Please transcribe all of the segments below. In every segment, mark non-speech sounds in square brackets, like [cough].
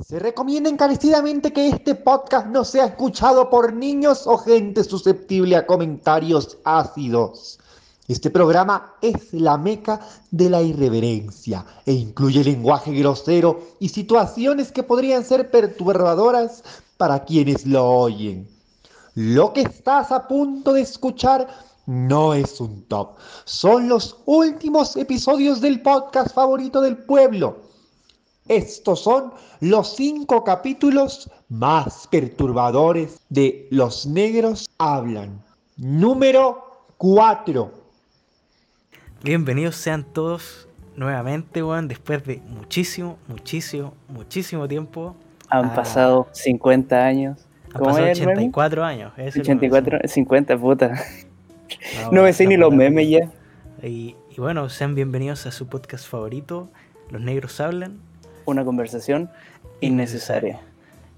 Se recomienda encarecidamente que este podcast no sea escuchado por niños o gente susceptible a comentarios ácidos. Este programa es la meca de la irreverencia e incluye lenguaje grosero y situaciones que podrían ser perturbadoras para quienes lo oyen. Lo que estás a punto de escuchar no es un top, son los últimos episodios del podcast favorito del pueblo estos son los cinco capítulos más perturbadores de Los Negros Hablan. Número 4. Bienvenidos sean todos nuevamente, Juan, después de muchísimo, muchísimo, muchísimo tiempo. Han Ah, pasado 50 años. Han ¿Cómo pasado es el meme? 84 años. ese es el 84, 50, puta. [laughs] meme. No me sé ni los memes ya. Y, y bueno, sean bienvenidos a su podcast favorito, Los Negros Hablan. Una conversación innecesaria.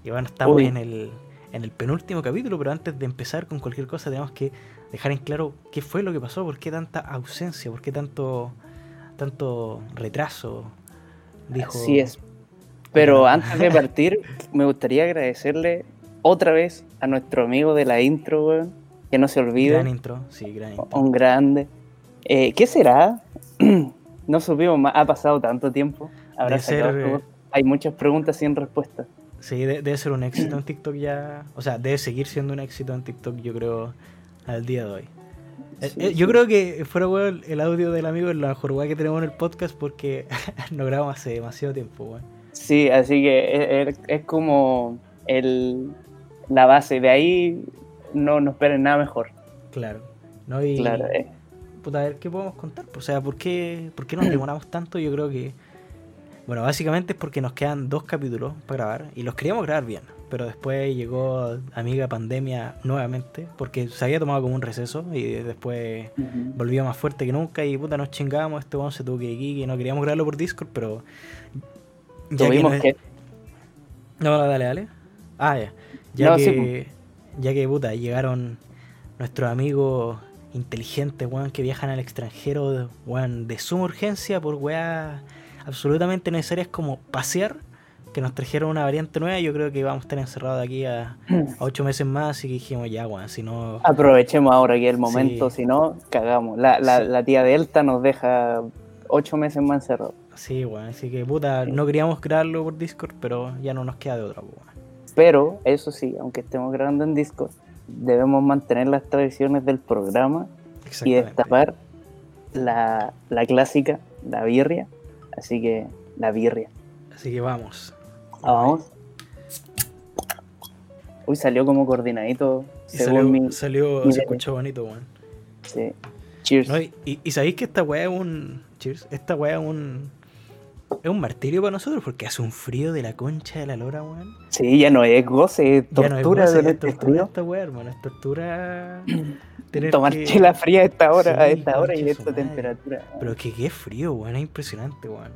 Y bueno, estamos en el, en el penúltimo capítulo, pero antes de empezar con cualquier cosa tenemos que dejar en claro qué fue lo que pasó, por qué tanta ausencia, por qué tanto, tanto retraso. Dijo, Así es. Pero antes de partir, me gustaría agradecerle otra vez a nuestro amigo de la intro, weón. Que no se olvide. Gran intro, sí, gran intro. Un grande. Eh, ¿Qué será? [clears throat] no supimos más. Ha pasado tanto tiempo. Habrá Debe ser. Hay muchas preguntas sin respuesta. Sí, de- debe ser un éxito en TikTok ya. O sea, debe seguir siendo un éxito en TikTok, yo creo, al día de hoy. Eh, Sí, eh, yo creo que fuera weón, el audio del amigo es la mejor weá que tenemos en el podcast porque [laughs] no grabamos hace demasiado tiempo, weón. Sí, así que es, es- como el, la base. De ahí no, no esperen nada mejor. Claro. ¿no? Y, Claro, eh. puta, a ver qué podemos contar. O sea, ¿por qué, ¿por qué nos demoramos tanto? Yo creo que. Bueno, básicamente es porque nos quedan dos capítulos para grabar y los queríamos grabar bien. Pero después llegó Amiga Pandemia nuevamente porque se había tomado como un receso y después Ujú. volvió más fuerte que nunca y puta nos chingamos. Este weón se tuvo que ir y no queríamos grabarlo por Discord, pero. ya Tuvimos que. no, no, dale, dale. Ah, ya. Ya No, sí, que, ya que, puta, llegaron nuestros amigos inteligentes, weón, que viajan al extranjero, weón, de suma urgencia por weas absolutamente necesarias como pasear, que nos trajeron una variante nueva. Yo creo que vamos a estar encerrados de aquí a, a ocho meses más, así que dijimos, ya, weón, si no... Aprovechemos ahora que es el momento, Sí. si no, cagamos. La, la, Sí. la tía Delta nos deja ocho meses más encerrados. Sí, weón, así que, puta, no queríamos grabarlo por Discord, pero ya no nos queda de otra, weón. Pero, eso sí, aunque estemos grabando en Discord, debemos mantener las tradiciones del programa y destapar la, la clásica, la birria. Así que, la birria. Así que vamos. Ah, Vamos. Uy, salió como coordinadito. Y según salió, mi. salió mi se escuchó bonito, weón. sí. Cheers. No, y, y- y sabéis que esta weá es un. Cheers. Esta weá es un. Es un martirio para nosotros porque hace un frío de la concha de la lora, weón. Sí, ya no es goce, es Ya no es tortura goce, de es tortura esta weá, hermano. Es tortura. [clears throat] tener Tomar que- chela fría a esta hora, a Sí, esta hora y a esta madre. temperatura. Pero que qué frío, weón. Es impresionante, weón.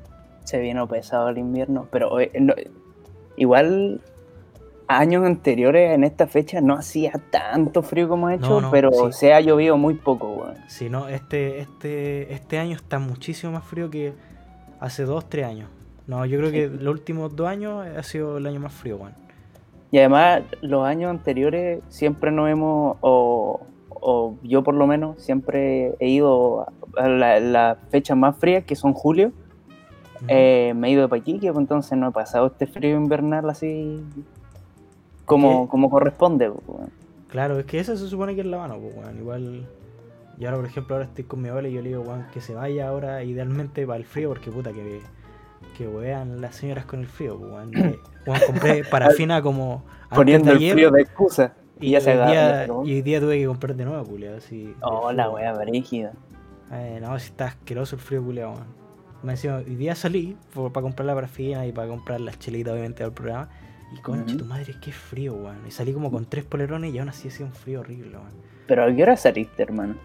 Se vino pesado el invierno, pero eh, no- igual años anteriores en esta fecha no hacía tanto frío como ha hecho, No, no, pero sí. se ha llovido muy poco, weón. Si no, este, este, este año está muchísimo más frío que hace dos, tres años. No, yo creo que los últimos dos años ha sido el año más frío, weón. Y además, los años anteriores siempre nos hemos, o, o yo por lo menos, siempre he ido a la- las fechas más frías, que son julio. Eh, me he ido de Paquique, pues entonces no he pasado este frío invernal así como, ¿Qué? como corresponde. pues. Claro, es que esa se supone que es la mano, pues, weón. Igual. Yo ahora, por ejemplo, ahora estoy con mi abuela y yo le digo, weón, que se vaya ahora idealmente para el frío, porque puta, que, que wean las señoras con el frío, pues, weón. [coughs] [coughs] Weón, compré parafina como. Poniendo el ayer, frío de excusa. Y, ya se día, y hoy día tuve que comprar de nuevo, culiado. Así, Oh, la wea brígida. Eh, no, si está asqueroso el frío, culiado, weón. Me encima, hoy día salí para comprar la parafina y para comprar las chelitas, obviamente, al programa. Y concha, Ujú. tu madre, qué frío, weón. Y salí como con tres polerones y aún así hacía un frío horrible, weón. Pero ¿a qué hora saliste, hermano?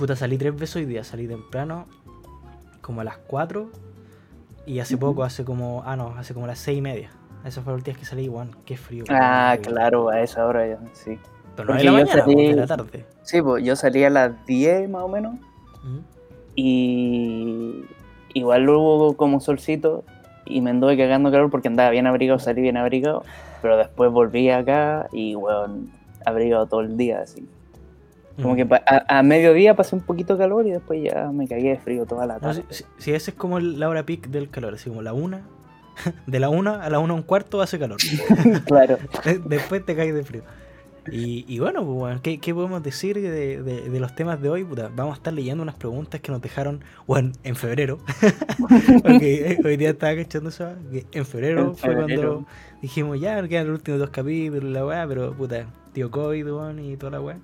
Puta, salí tres veces hoy día. Salí temprano, como a las 4. Y hace poco, hace como. Ah, no, hace como las 6 y media. Esas fueron las últimas que salí, weón. Qué frío. Ah, claro, a esa hora ya, sí. Pero no de la yo mañana, salí- pues, de la tarde. Sí, pues yo salí a las 10 más o menos Ujú. y igual hubo como solcito y me anduve cagando calor porque andaba bien abrigado, salí bien abrigado, pero después volví acá y, weón, abrigado todo el día, así. Como Mm. que a, a mediodía pasé un poquito de calor y después ya me cagué de frío toda la No, tarde. si, si- si ese es como el- la hora peak del calor, así como la una. [laughs] De la una a la una un cuarto hace calor. [laughs] claro. Después te caes de frío. Y, y bueno, pues, ¿qué, qué podemos decir de, de- de los temas de hoy? Puta, vamos a estar leyendo unas preguntas que nos dejaron, bueno, en febrero. [laughs] Porque eh, hoy día estaba cachando eso. que en febrero En fue cuando dijimos, ya, quedan los últimos dos capítulos, la weá, pero puta, tío COVID, weón, y toda la weá.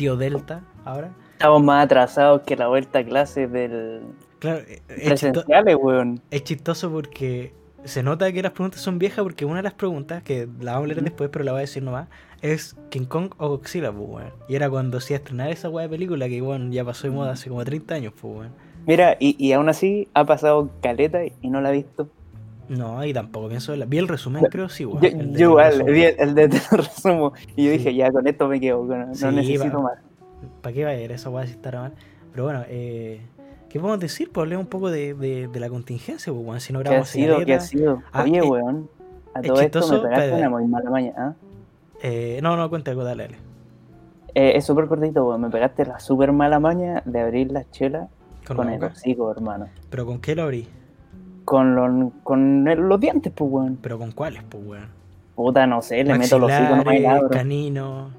Tío Delta, ahora. Estamos más atrasados que la vuelta a clases del Claro, eh, es, weón. es chistoso porque se nota que las preguntas son viejas porque una de las preguntas, que la vamos a leer después, pero la voy a decir nomás, es King Kong o Godzilla, pues, weón. Y era cuando se iba a estrenar esa weá de película que, weón, ya pasó de moda hace como 30 años, pues, weón. Mira, y, y aún así ha pasado caleta y no la he visto. No, y tampoco pienso verla. Vi el resumen, creo, sí, weón. Yo, igual, vi el, el de [laughs] resumo. Y yo Sí. dije, ya con esto me quedo, no, no necesito va. más. ¿Para qué va a ir esa weá si estará mal? Pero bueno, eh, ¿qué podemos decir? Pues hablemos un poco de, de, de la contingencia, pues, weón. Si no ¿Qué ha grabamos sido? ¿Qué ha sido? Ah, Oye, eh, weón. A todo esto chistoso, me pegaste una muy mala maña. ¿ah? Eh, no, no, cuenta dale, dale. Eh, es súper cortito, weón. Me pegaste la súper mala maña de abrir las chelas Con, con, la el hocico, hermano. ¿Pero con qué lo abrí? Con, los con el- los dientes, pues, weón. ¿Pero con cuáles, pues, weón? Puta, no sé, le meto los la abro. canino.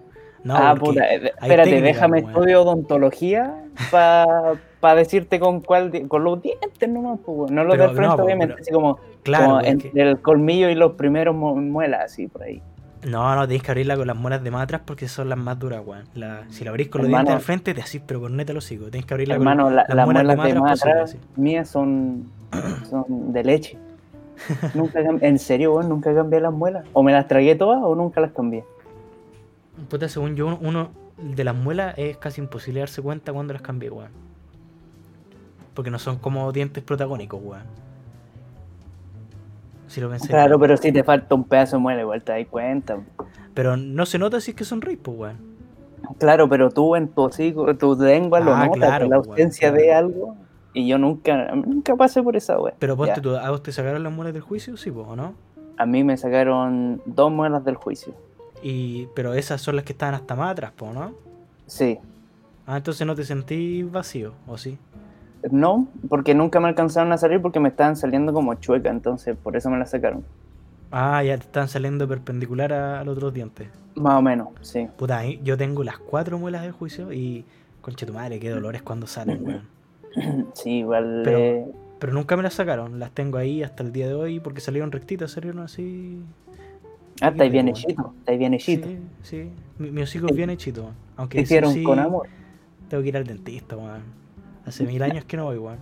No, ah, puta, espérate, técnica, déjame weón. estudio odontología para decirte con cuál, con los dientes nomás, pues, weón. No los del frente, no, pues, obviamente, pero- así como, Claro, como porque- entre el colmillo y los primeros mu- muelas, así por ahí. No, no, tenéis que abrirla con las muelas de más atrás porque son las más duras, weón. La- si la abrís con los Hermano- dientes al frente, te asís, pero con neta los hocico. Tenéis que abrirla Hermano, con la- las las muelas muelas de más atrás mías son, [clears throat] son de leche. nunca en serio, weón, nunca cambié las muelas. O me las tragué todas o nunca las cambié. Puta, según yo, uno, de las muelas es casi imposible darse cuenta cuando las cambié, weón. Porque no son como dientes protagónicos, weón. Si lo pensé. Claro, pero si te falta un pedazo de muela, igual te das cuenta. Pero no se nota si es que son reyes, pues, weón. Claro, pero tú en tu hocico, tu lengua lo Ah, notas, claro, la pues, ausencia claro. de algo. Y yo nunca, nunca pasé por esa wea. Pero ponte tú, ¿a vos te sacaron las muelas del juicio? Sí, pues, ¿o no? A mí me sacaron dos muelas del juicio. Y, pero esas son las que estaban hasta más atrás, po, ¿no? Sí. Ah, entonces no te sentí vacío, ¿o sí? No, porque nunca me alcanzaron a salir porque me estaban saliendo como chueca, entonces por eso me las sacaron. Ah, ya te están saliendo perpendicular a, a los otros dientes. Más o menos, sí. Puta, ahí yo tengo las cuatro muelas del juicio y. Conche tu madre, qué dolores cuando salen, weón. [clears throat] Sí, igual. Pero- eh, Pero nunca me las sacaron, las tengo ahí hasta el día de hoy porque salieron rectitas, salieron así. Ah, está bien hechito, está bien hechito. Sí, sí. Mi, mi hocico es bien hechito. Aunque Te hicieron sí, con amor. Tengo que ir al dentista, weón. Hace mil años que no voy, weón.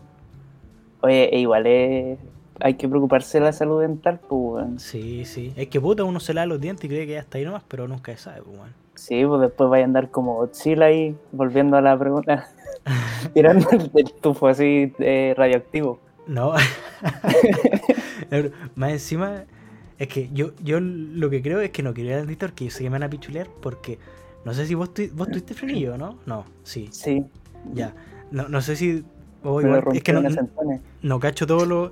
Oye, e igual es. Hay que preocuparse de la salud dental, pues, weón. Sí, sí. Es que puta, uno se lava los dientes y cree que ya está ahí nomás, pero nunca se sabe, pues, weón. Sí, pues después vaya a andar como Godzilla ahí, volviendo a la pregunta. [laughs] Tirando el tufo así eh, radioactivo. No. [laughs] Más encima, es que yo, yo lo que creo es que no quiero ir al dentista porque yo sé que me van a pichulear porque no sé si vos, tu- vos tuviste frenillo, ¿no? No, sí, Sí, ya. No, no sé si. o me lo igual, es que no, no cacho todo lo.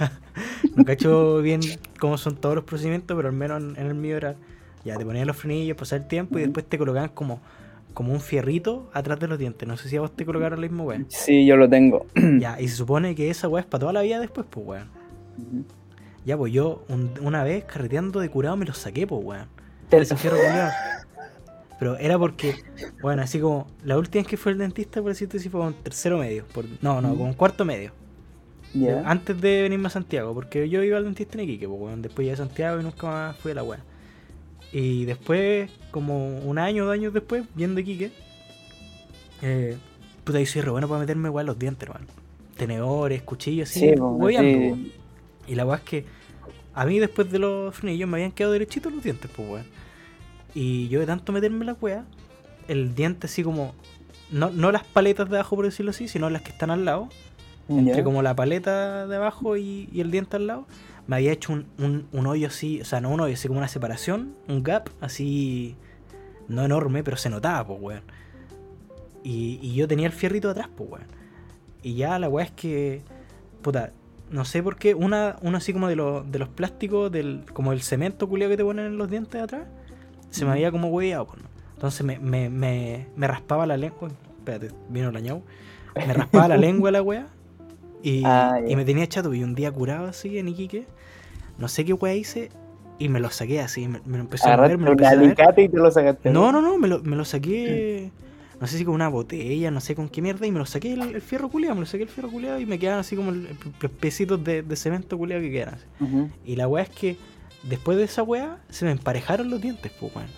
[laughs] no cacho bien cómo son todos los procedimientos, pero al menos en, en el mío era. Ya, te ponían los frenillos, pasar el tiempo y después te colocaban como, como un fierrito atrás de los dientes. No sé si a vos te colocaron la misma weá. Sí, yo lo tengo. [clears throat] Ya, y se supone que esa weá es para toda la vida después, pues weón. Ya, pues yo un- una vez carreteando de curado me los saqué, pues weón. Ese fierro. Pero era porque, bueno, así como la última vez que fue el dentista, por decirte si fue con tercero medio. por- no, no, con cuarto medio. Ya. Antes de venirme a Santiago, porque yo iba al dentista en Iquique, pues weón. Después llegué a Santiago y nunca más fui a la weá. Y después, como un año o dos años después, viendo Iquique, eh, puta, yo soy re bueno para meterme weá los dientes, hermano. Tenedores, cuchillos, así, Sí, pues, sí. Y la weá es que a mí después de los frenillos me habían quedado derechitos los dientes, pues weón. Y yo de tanto meterme la weá, el diente así como. No, no las paletas de abajo, por decirlo así, sino las que están al lado. Entre como la paleta de abajo y, y el diente al lado. Me había hecho un, un, un hoyo así, o sea, no un hoyo, así como una separación, un gap así. No enorme, pero se notaba, pues weón. Y, y yo tenía el fierrito atrás, pues weón. Y ya la weá es que. Puta, no sé por qué, una, una así como de, los de los plásticos, del, como el cemento culiado que te ponen en los dientes de atrás, se me Ujú. había como hueveado. pues, ¿no? Entonces me, me, me, me raspaba la lengua. Espérate, vino la ñau. Me raspaba la lengua la wea. Y, Ah, y me tenía chato. Y un día curado así en Iquique. No sé qué wea hice. Y me lo saqué así. Me, me lo empecé a Agarraste me lo un empecé a ver. y te lo sacaste. No, no, no, me lo, me lo saqué. No sé si con una botella, no sé con qué mierda. Y me lo saqué el, el fierro culeado. Me lo saqué el fierro culeado y me quedaban así como los pesitos de, de cemento culeado que quedan así. Ujú. Y la weá es que después de esa weá se me emparejaron los dientes, pues weón.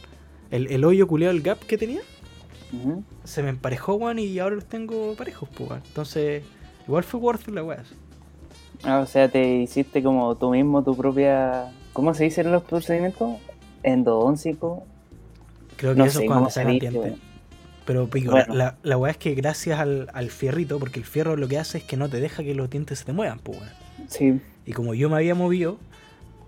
El, el hoyo culeado, el gap que tenía, se me emparejó, weón, y ahora los tengo parejos, pues weón. Entonces, igual fue worth la weá. Ah, o sea, te hiciste como tú mismo tu propia. ¿Cómo se dicen los procedimientos? Endodónsico. Creo que No eso es cuando se dientes. Pero pico, Bueno. la, la weá es que gracias al, al fierrito, porque el fierro lo que hace es que no te deja que los dientes se te muevan, pues. Sí. Y como yo me había movido,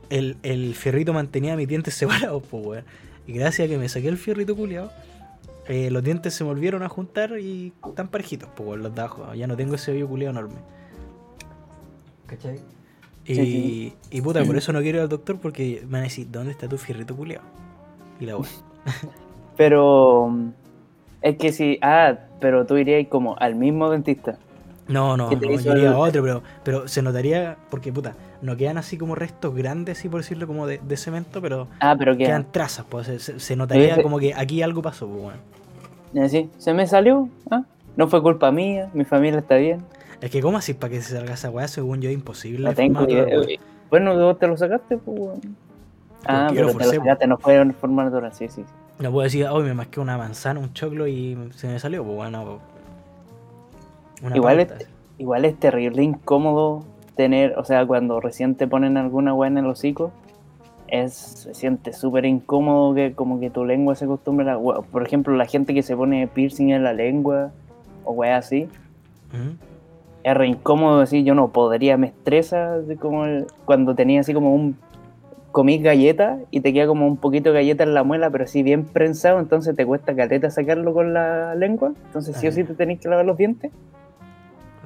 el, el fierrito mantenía mis dientes [laughs] separados, pues weón. Y gracias a que me saqué el fierrito culiado, los dientes se volvieron a juntar y están parejitos, pues los de abajo. Ya no tengo ese hoyo culiado enorme. ¿Cachai? Y, Sí, sí. y puta, por eso no quiero ir al doctor porque me van a decir, ¿dónde está tu fierrito culiado? Y la weá. Pero. Es que sí. Ah, pero tú irías como al mismo dentista. No, no, ¿Qué te no, yo iría el- a otro, pero, pero se notaría, porque puta, no quedan así como restos grandes, así por decirlo, como de, de cemento, pero Ah, pero quedan trazas, pues se, notaría como que aquí algo pasó, pues bueno. Así, se me salió. Ah, no fue culpa mía. Mi familia está bien. Es que, ¿cómo así para que se salga esa weá? Según yo, es imposible. No tengo idea. Bueno, vos te lo sacaste, pues. weón. Ah, pero te lo forcé, sacaste, no fue en forma natural. Sí. sí. No puedo decir, hoy me masqué una manzana, un choclo y se me salió, pues bueno. pues. Igual es, igual es terrible, incómodo tener, o sea, cuando recién te ponen alguna weá en el hocico, es, se siente súper incómodo que como que tu lengua se acostumbre a la weá. Por ejemplo, la gente que se pone piercing en la lengua o weá así, es re incómodo decir, yo no podría, me estresa así como el- cuando tenía así como un comís galleta y te queda como un poquito de galleta en la muela, pero así bien prensado, entonces te cuesta caleta sacarlo con la lengua, entonces sí o sí te tenés que lavar los dientes.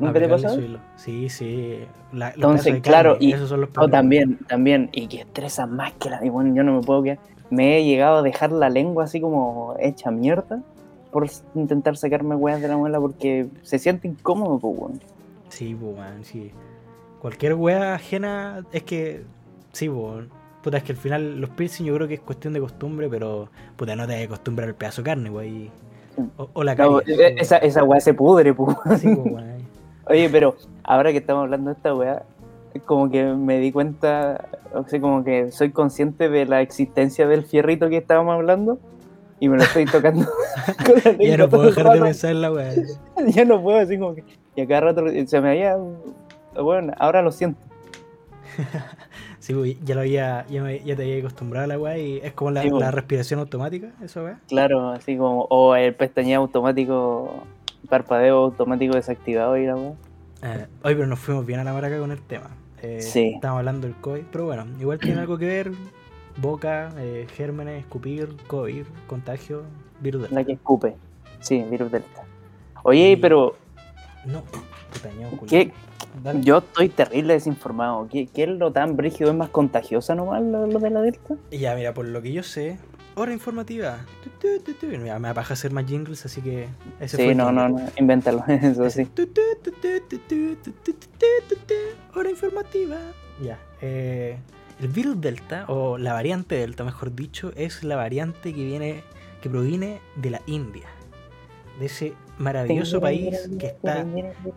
¿Nunca te pasó? Sí, sí. La- Entonces, de claro, carne, y- Oh, también, también. Y que estresa más que la. Y bueno, yo no me puedo quedar. Me he llegado a dejar la lengua así como hecha mierda por intentar sacarme weas de la muela porque se siente incómodo, pues, weón. Sí, pues, weón, sí. Cualquier wea ajena es que. Sí, pues. Puta, es que al final los piercing yo creo que es cuestión de costumbre, pero. Puta, no te hay que acostumbrar al pedazo de carne, wey. O, o la No, caries, e- pues, esa, esa wea se pudre, pues. Sí, pues, weón. Oye, pero ahora que estamos hablando de esta es como que me di cuenta, o sea, como que soy consciente de la existencia del fierrito que estábamos hablando y me lo estoy tocando. [laughs] [laughs] Ya no puedo dejar de pensar en la wea. [laughs] ya no puedo, así como que. Y a cada rato se me había. Bueno, ahora lo siento. Sí, pues, ya lo había. Ya, me- ya te había acostumbrado a la wea y es como la, Sí, pues. la respiración automática, eso wea. Claro, así como. O el pestañeo automático, parpadeo automático desactivado y la weá. Eh, hoy, pero nos fuimos bien a la maraca con el tema. Eh, Sí. Estamos hablando del COVID, pero bueno, igual tiene [clears throat] algo que ver. Boca, eh, gérmenes, escupir, COVID, contagio, virus del La que escupe. Sí, virus delta. Oye, Y- pero No, puta ñao, culiao. ¿qué? Dale. yo estoy terrible desinformado. ¿Qué, qué es lo tan brígido? ¿Es más contagiosa nomás lo, lo de la delta? Ya, mira, por lo que yo sé, Hora informativa. Me apaja hacer más jingles, así que. Ese sí, no, no, no, invéntalo, sí. Hora informativa. Ya. El virus Delta, o la variante Delta, mejor dicho, es la variante que viene, que proviene de la India. De ese maravilloso país que está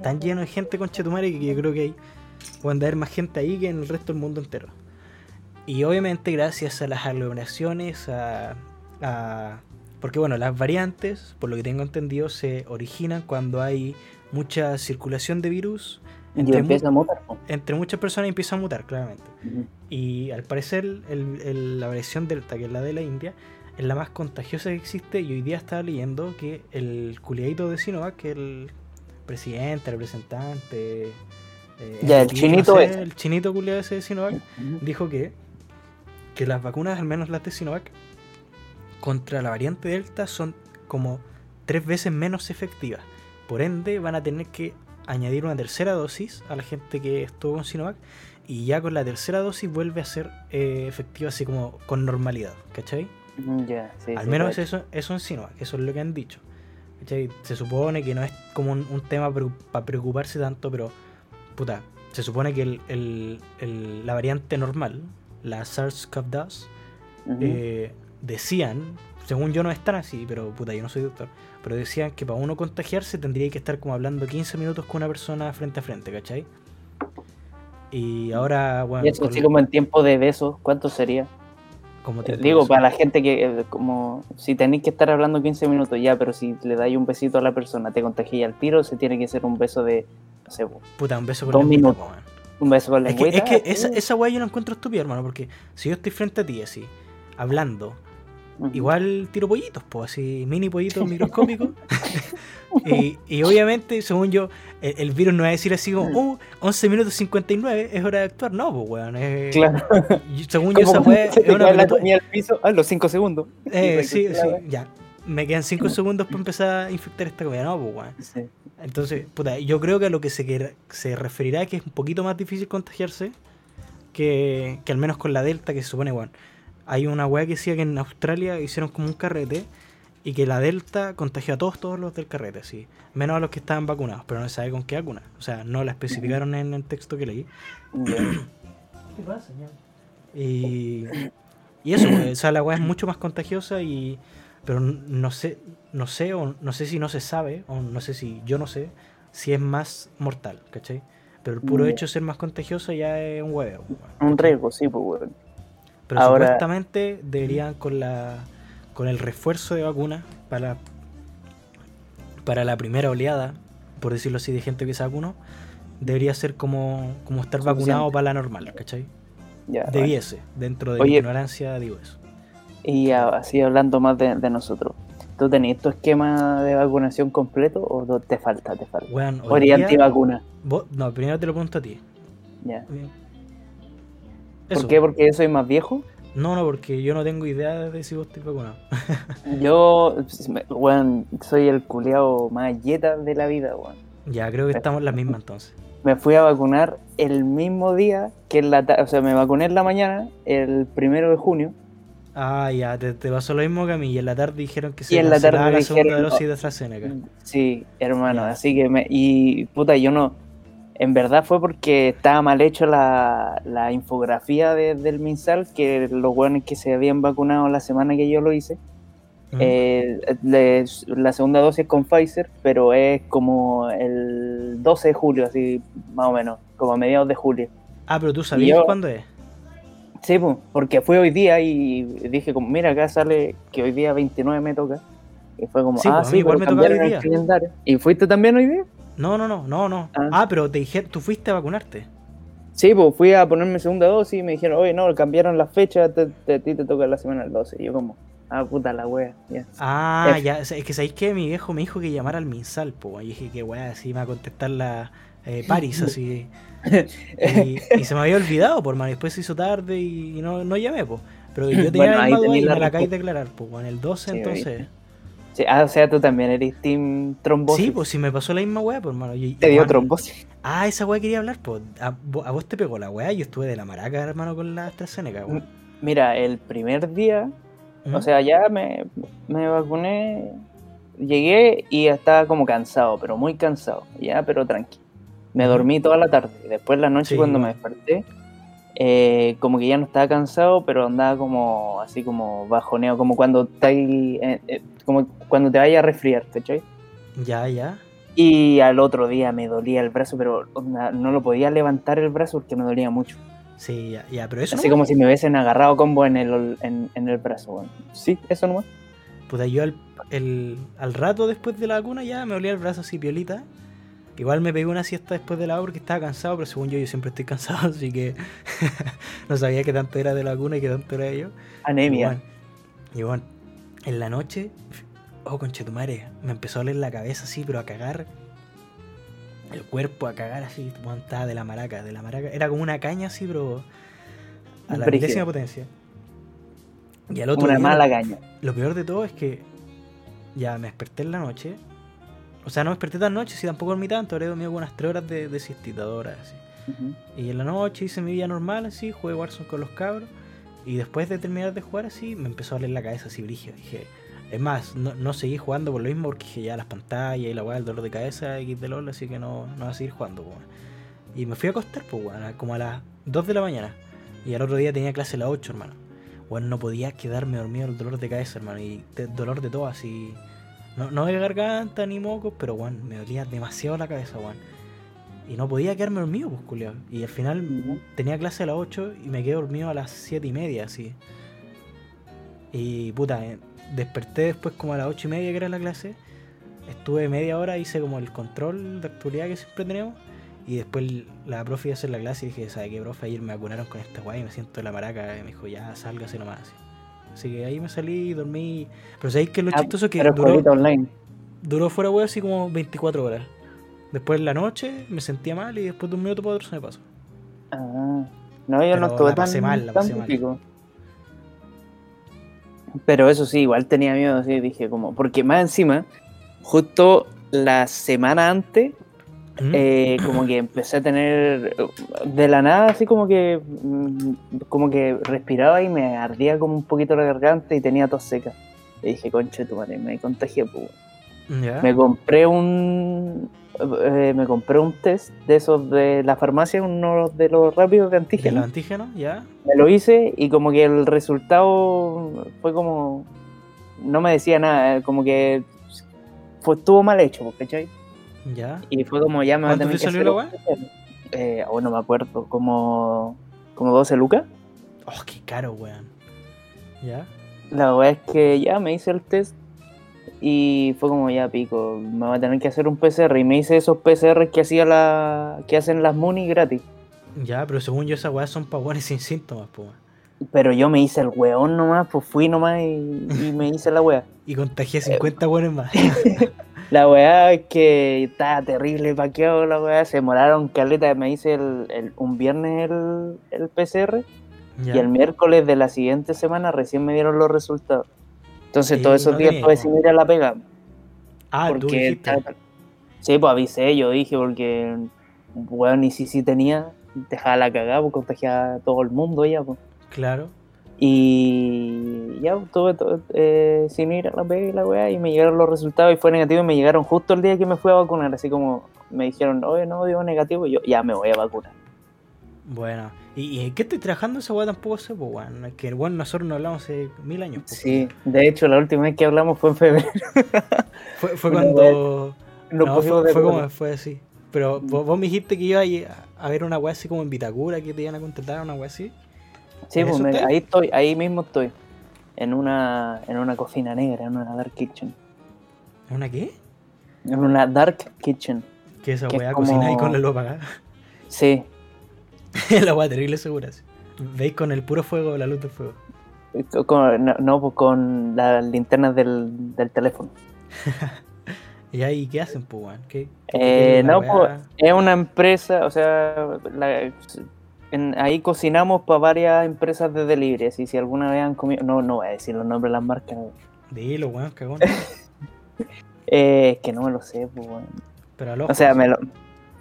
tan lleno de gente con Chetumare que yo creo que hay. Van a haber más gente ahí que en el resto del mundo entero. Y obviamente gracias a las aglomeraciones, a, a- porque bueno, las variantes, por lo que tengo entendido, se originan cuando hay mucha circulación de virus Y entre, mu- empieza a mutar. entre muchas personas y empieza a mutar, claramente. Y al parecer el- el- la versión Delta, que es la de la India, es la más contagiosa que existe. Y hoy día estaba leyendo que el culiadito de Sinovac, que el presidente, representante... eh, Ya, el chinito sé, ese. El chinito culiado ese de Sinovac, dijo que, que las vacunas, al menos las de Sinovac, contra la variante Delta son como tres veces menos efectivas. Por ende, van a tener que añadir una tercera dosis a la gente que estuvo con Sinovac y ya con la tercera dosis vuelve a ser eh, efectiva así como con normalidad, ¿cachai? Mm, Ya, sí. Al sí, menos eso, eso en Sinovac, eso es lo que han dicho. ¿cachai? Se supone que no es como un, un tema para preocuparse tanto, pero puta, se supone que el- el- el- la variante normal, la SARS-CoV-2, Ujú. eh, decían, según yo no es tan así, pero puta, yo no soy doctor, pero decían que para uno contagiarse tendría que estar como hablando 15 minutos con una persona frente a frente, ¿cachai? Y ahora, bueno, Y eso así como en tiempo de besos, ¿cuánto sería? como Eh, tiempo Digo, de- para la gente que, eh, como, si tenéis que estar hablando 15 minutos ya, pero si le dais un besito a la persona, te contagias al tiro, se tiene que ser un beso de, no sé, puta, un beso con dos minutos. Un beso con Es que, lengüita. es que esa, uh, esa weá yo la encuentro estúpida, hermano, porque si yo estoy frente a ti así, hablando, igual tiro pollitos, pues así, mini pollitos [laughs] microscópicos. [laughs] y, y obviamente, según yo, el, el virus no va a decir así como, oh, 11 minutos 59, es hora de actuar. No, pues weón. es- Claro. según yo, esa [laughs] weá es una la al piso a los 5 segundos. Eh, sí, sí, ya. Me quedan 5 segundos para empezar a infectar esta comida. No, pues weón. Sí. Entonces, puta, yo creo que a lo que se, quer- se referirá que es un poquito más difícil contagiarse que, que al menos con la Delta, que se supone, bueno, hay una weá que decía que en Australia hicieron como un carrete y que la Delta contagió a todos, todos los del carrete, así, menos a los que estaban vacunados, pero no se sabe con qué vacuna. O sea, no la especificaron en el texto que leí. ¿Qué pasa, [coughs] Y, y eso, pues, o sea, la weá es mucho más contagiosa y. Pero no sé, no sé, o no sé si no se sabe, o no sé si yo no sé, si es más mortal, ¿cachai? Pero el puro Ya. hecho de ser más contagiosa ya es un weón, Un riesgo, sí, pues, weón. Pero Ahora- supuestamente deberían con la con el refuerzo de vacuna para para la primera oleada, por decirlo así, de gente que se vacunó, debería ser como, como estar Suficiente. vacunado para la normal, ¿cachai? Ya, vale. Debiese, dentro de mi ignorancia digo eso. Y así hablando más de, de nosotros. ¿Tú tenés tu esquema de vacunación completo o te falta? Te falta. Weón, ¿O antivacuna? vos- no, primero te lo pregunto a ti. Ya. ¿Por qué? ¿Porque yo soy más viejo? No, no, porque yo no tengo idea de si vos estás vacunado. [laughs] Yo, weón, soy el culeado más yeta de la vida, weón. ya, creo que estamos en la misma entonces. Me fui a vacunar el mismo día que en la tarde, o sea, me vacuné en la mañana, el primero de junio, Ah, ya, te, te pasó lo mismo que a mí. Y en la tarde dijeron que se en la tarde la segunda dijeron, dosis de AstraZeneca. Sí, hermano, así que me. Y puta, yo no. En verdad fue porque estaba mal hecho la, la infografía de- del MinSal, que los buenos que se habían vacunado la semana que yo lo hice. ¿Mm? eh, les- la segunda dosis es con Pfizer, pero es como el 12 de julio, así más o menos, como a mediados de julio. ah, pero tú sabías yo- cuándo es. Sí, pues, porque fue hoy día y dije como, mira, acá sale que hoy día 29 me toca. Y fue como, Sí, ah, pues, a sí, igual me tocaba hoy día. calendario. ¿Y fuiste también hoy día? No, no, no, no, no. Ah. Ah, pero te dije, tú fuiste a vacunarte. Sí, pues fui a ponerme segunda dosis y me dijeron, oye, no, cambiaron la fecha, te- te- a ti te toca la semana del 12. Y yo como, ah, puta la wea, ya. Ah, F. ya, es que sabéis que mi viejo me dijo que llamara al Minsal, po. Y dije que weá, así me va a contestar la eh, Paris, [laughs] así. Y, y se me había olvidado, por mano. Después se hizo tarde y no, no llamé, po. Pero yo tenía Bueno, ahí y la me la acabáis de aclarar, po. En el 12, Sí, entonces. Sí, ah, o sea, tú también eres team trombosis. Sí, pues si me pasó la misma weá, por mano. Y- Te dio Juan- trombosis. Ah, esa weá quería hablar, pues. A, vo- a vos te pegó la weá, yo estuve de la maraca, hermano, con la AstraZeneca, weón. Mira, el primer día, ¿Mm? o sea, ya me, me vacuné, llegué y estaba como cansado, pero muy cansado, ya, pero tranqui. Me dormí toda la tarde. y Después la noche Sí, cuando me desperté, eh, como que ya no estaba cansado, pero andaba como así como bajoneado, como cuando estáis, eh, eh, como cuando te vayas a resfriar, ¿cachai? Ya, ya. Y al otro día me dolía el brazo, pero onda, no lo podía levantar el brazo porque me dolía mucho. Sí, ya, ya, pero eso Así como si me hubiesen agarrado combo en el, en, en el brazo, weón. Sí, eso nomás. Puta, yo al, el- al rato después de la vacuna ya me olía el brazo así piolita. Igual me pegué una siesta después de la hora porque estaba cansado, pero según yo, yo siempre estoy cansado, [laughs] así que [laughs] no sabía qué tanto era de la vacuna y qué tanto era de yo. Anemia. Y bueno, y bueno, en la noche, oh conchetumare, me empezó a oler la cabeza así, pero a cagar. El cuerpo a cagar así, estaba de la maraca, de la maraca. Era como una caña así, pero a la décima potencia. Y al otro Una día, mala caña. lo peor de todo es que ya me desperté en la noche O sea, no me desperté tan noche, si tampoco dormí tanto, habré dormido unas 3 horas de, de siestita, horas así. Y en la noche hice mi vida normal, así, jugué Warzone con los cabros. Y después de terminar de jugar así, me empezó a doler la cabeza así brígido. Dije, es más, no, no seguí jugando por lo mismo porque dije ya las pantallas y la weá, el dolor de cabeza, X de LOL, así que no, no voy a seguir jugando, weón. Y me fui a acostar, pues, weón, como a las 2 de la mañana. Y al otro día tenía clase a las 8, hermano. Bueno, no podía quedarme dormido el dolor de cabeza, hermano. Y dolor de todo, así. No, no de garganta ni mocos, pero, weón, me dolía demasiado la cabeza, weón. Y no podía quedarme dormido, pues, culiao. Y al final tenía clase a las 8 y me quedé dormido a las 7 y media, así. Y puta, eh, desperté después como a las 8 y media que era la clase. Estuve media hora, hice como el control de actualidad que siempre tenemos. Y después la profe iba a hacer la clase y dije, ¿sabe qué, profe? Ayer me vacunaron con esta guay y me siento en la maraca. Y me dijo, ya, sálgase nomás. Así. Así que ahí me salí y dormí. Pero sabéis que lo Ah, chistoso que duró, online. duró fuera web así como 24 horas. Después en la noche me sentía mal y después de un minuto para otro se me pasó. Ah, no, yo Pero no estuve la pasé tan, mal, la tan pasé mal. pico. Pero eso sí, igual tenía miedo, así dije como, porque más encima, justo la semana antes. Eh, como que empecé a tener de la nada, así como que, mm, como que respiraba y me ardía como un poquito la garganta y tenía tos seca. Y dije, concha de tu madre, me contagié, pues. Me compré un eh, me compré un test de esos de la farmacia, uno de los rápidos de ¿De antígenos. los antígenos? ¿Ya? Me lo hice y como que el resultado fue como no me decía nada, eh, como que fue, estuvo mal hecho, ¿cachai? ¿Ya? Y fue como ya me va a ¿Cuánto tener te que salió hacer la un PCR. eh, oh, no me acuerdo, como como 12 lucas. Oh, qué caro, weón. ¿Ya? La verdad es que ya me hice el test y fue como ya pico, me voy a tener que hacer un PCR y me hice esos PCR que hacía la que hacen las Muni gratis. Ya, pero según yo esas weas son pa' weones sin síntomas, weón. Pero yo me hice el weón nomás, pues fui nomás y, y me hice la wea. [laughs] Y contagié Eh, 50 weones más. [laughs] La weá es que estaba terrible paqueado la weá, se demoraron caleta, me hice el, el- un viernes el, el PCR Ya. y el miércoles de la siguiente semana recién me dieron los resultados. Entonces todos esos no días po. sin ir a la pega. Ah, tú porque estaba- Sí, pues avisé, yo dije, porque weón, ni si si tenía, dejaba la cagada, pues contagiaba a todo el mundo ya, pues. Claro. Y ya estuve eh, sin ir a la pega y la weá, y me llegaron los resultados y fue negativo y me llegaron justo el día que me fui a vacunar, así como me dijeron, oye, no, dio negativo, y yo ya me voy a vacunar. Bueno. ¿Y, en qué estoy trabajando esa wea tampoco sé, pues, weón? Es que, bueno, nosotros no hablamos hace mil años. po. Sí, de hecho, la última vez que hablamos fue en febrero. [laughs] Fue, fue cuando. No, fue, como fue así. Pero vos, vos me dijiste que iba a, a ver una wea así como en Vitacura, que te iban a contratar una wea así. Sí, ¿Es pues me- ahí estoy, ahí mismo estoy. En una, en una cocina negra, en una dark kitchen. ¿Una qué? En una dark kitchen. Que esa Que es wea como- cocina y con la luz apagada. Sí, [laughs] la wea terrible segura. Veis con el puro fuego, la luz del fuego. con- no, no, pues con las linternas del, del teléfono. [laughs] ¿Y ahí qué hacen, pues, weón? ¿Qué, qué- Eh, no, pues es una empresa, o sea, la- en- ahí cocinamos para varias empresas de delivery. Así si alguna vez han comido, no, no voy a decir los nombres de las marcas. Dilo, weón, cagón. [laughs] Eh, es que no me lo sé, pues, weón. Pero al O sea, me lo.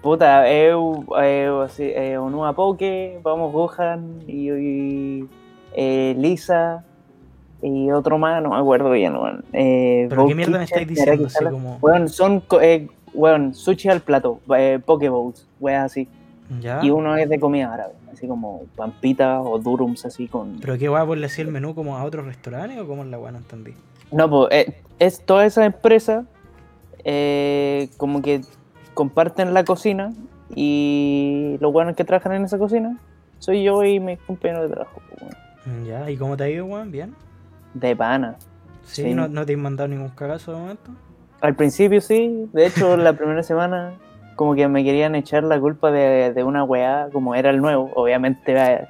Puta, eu, eu, así, eh, Onua Poke, vamos Gohan y, y, eh, Lisa y otro más, no me acuerdo bien, weón. Eh, Pero qué mierda me estáis diciendo, así como. Weón, son, eh, weón, sushi al plato, eh, Pokeballs, weón, así. Ya. Y uno es de comida árabe, así como pampitas o durums, así con. ¿Pero qué guapo le hacía el menú como a otros restaurantes o cómo es la weá? No entendí. No, pues eh, es toda esa empresa eh, como que comparten la cocina y los buenos que trabajan en esa cocina soy yo y mis compañeros de trabajo. pues. Ya, ¿y cómo te ha ido, weón? ¿Bien? De pana. ¿Sí? Sí. ¿No, ¿No te han mandado ningún cagazo de momento? Al principio sí, de hecho la primera semana como que me querían echar la culpa de, de una weá, como era el nuevo, obviamente era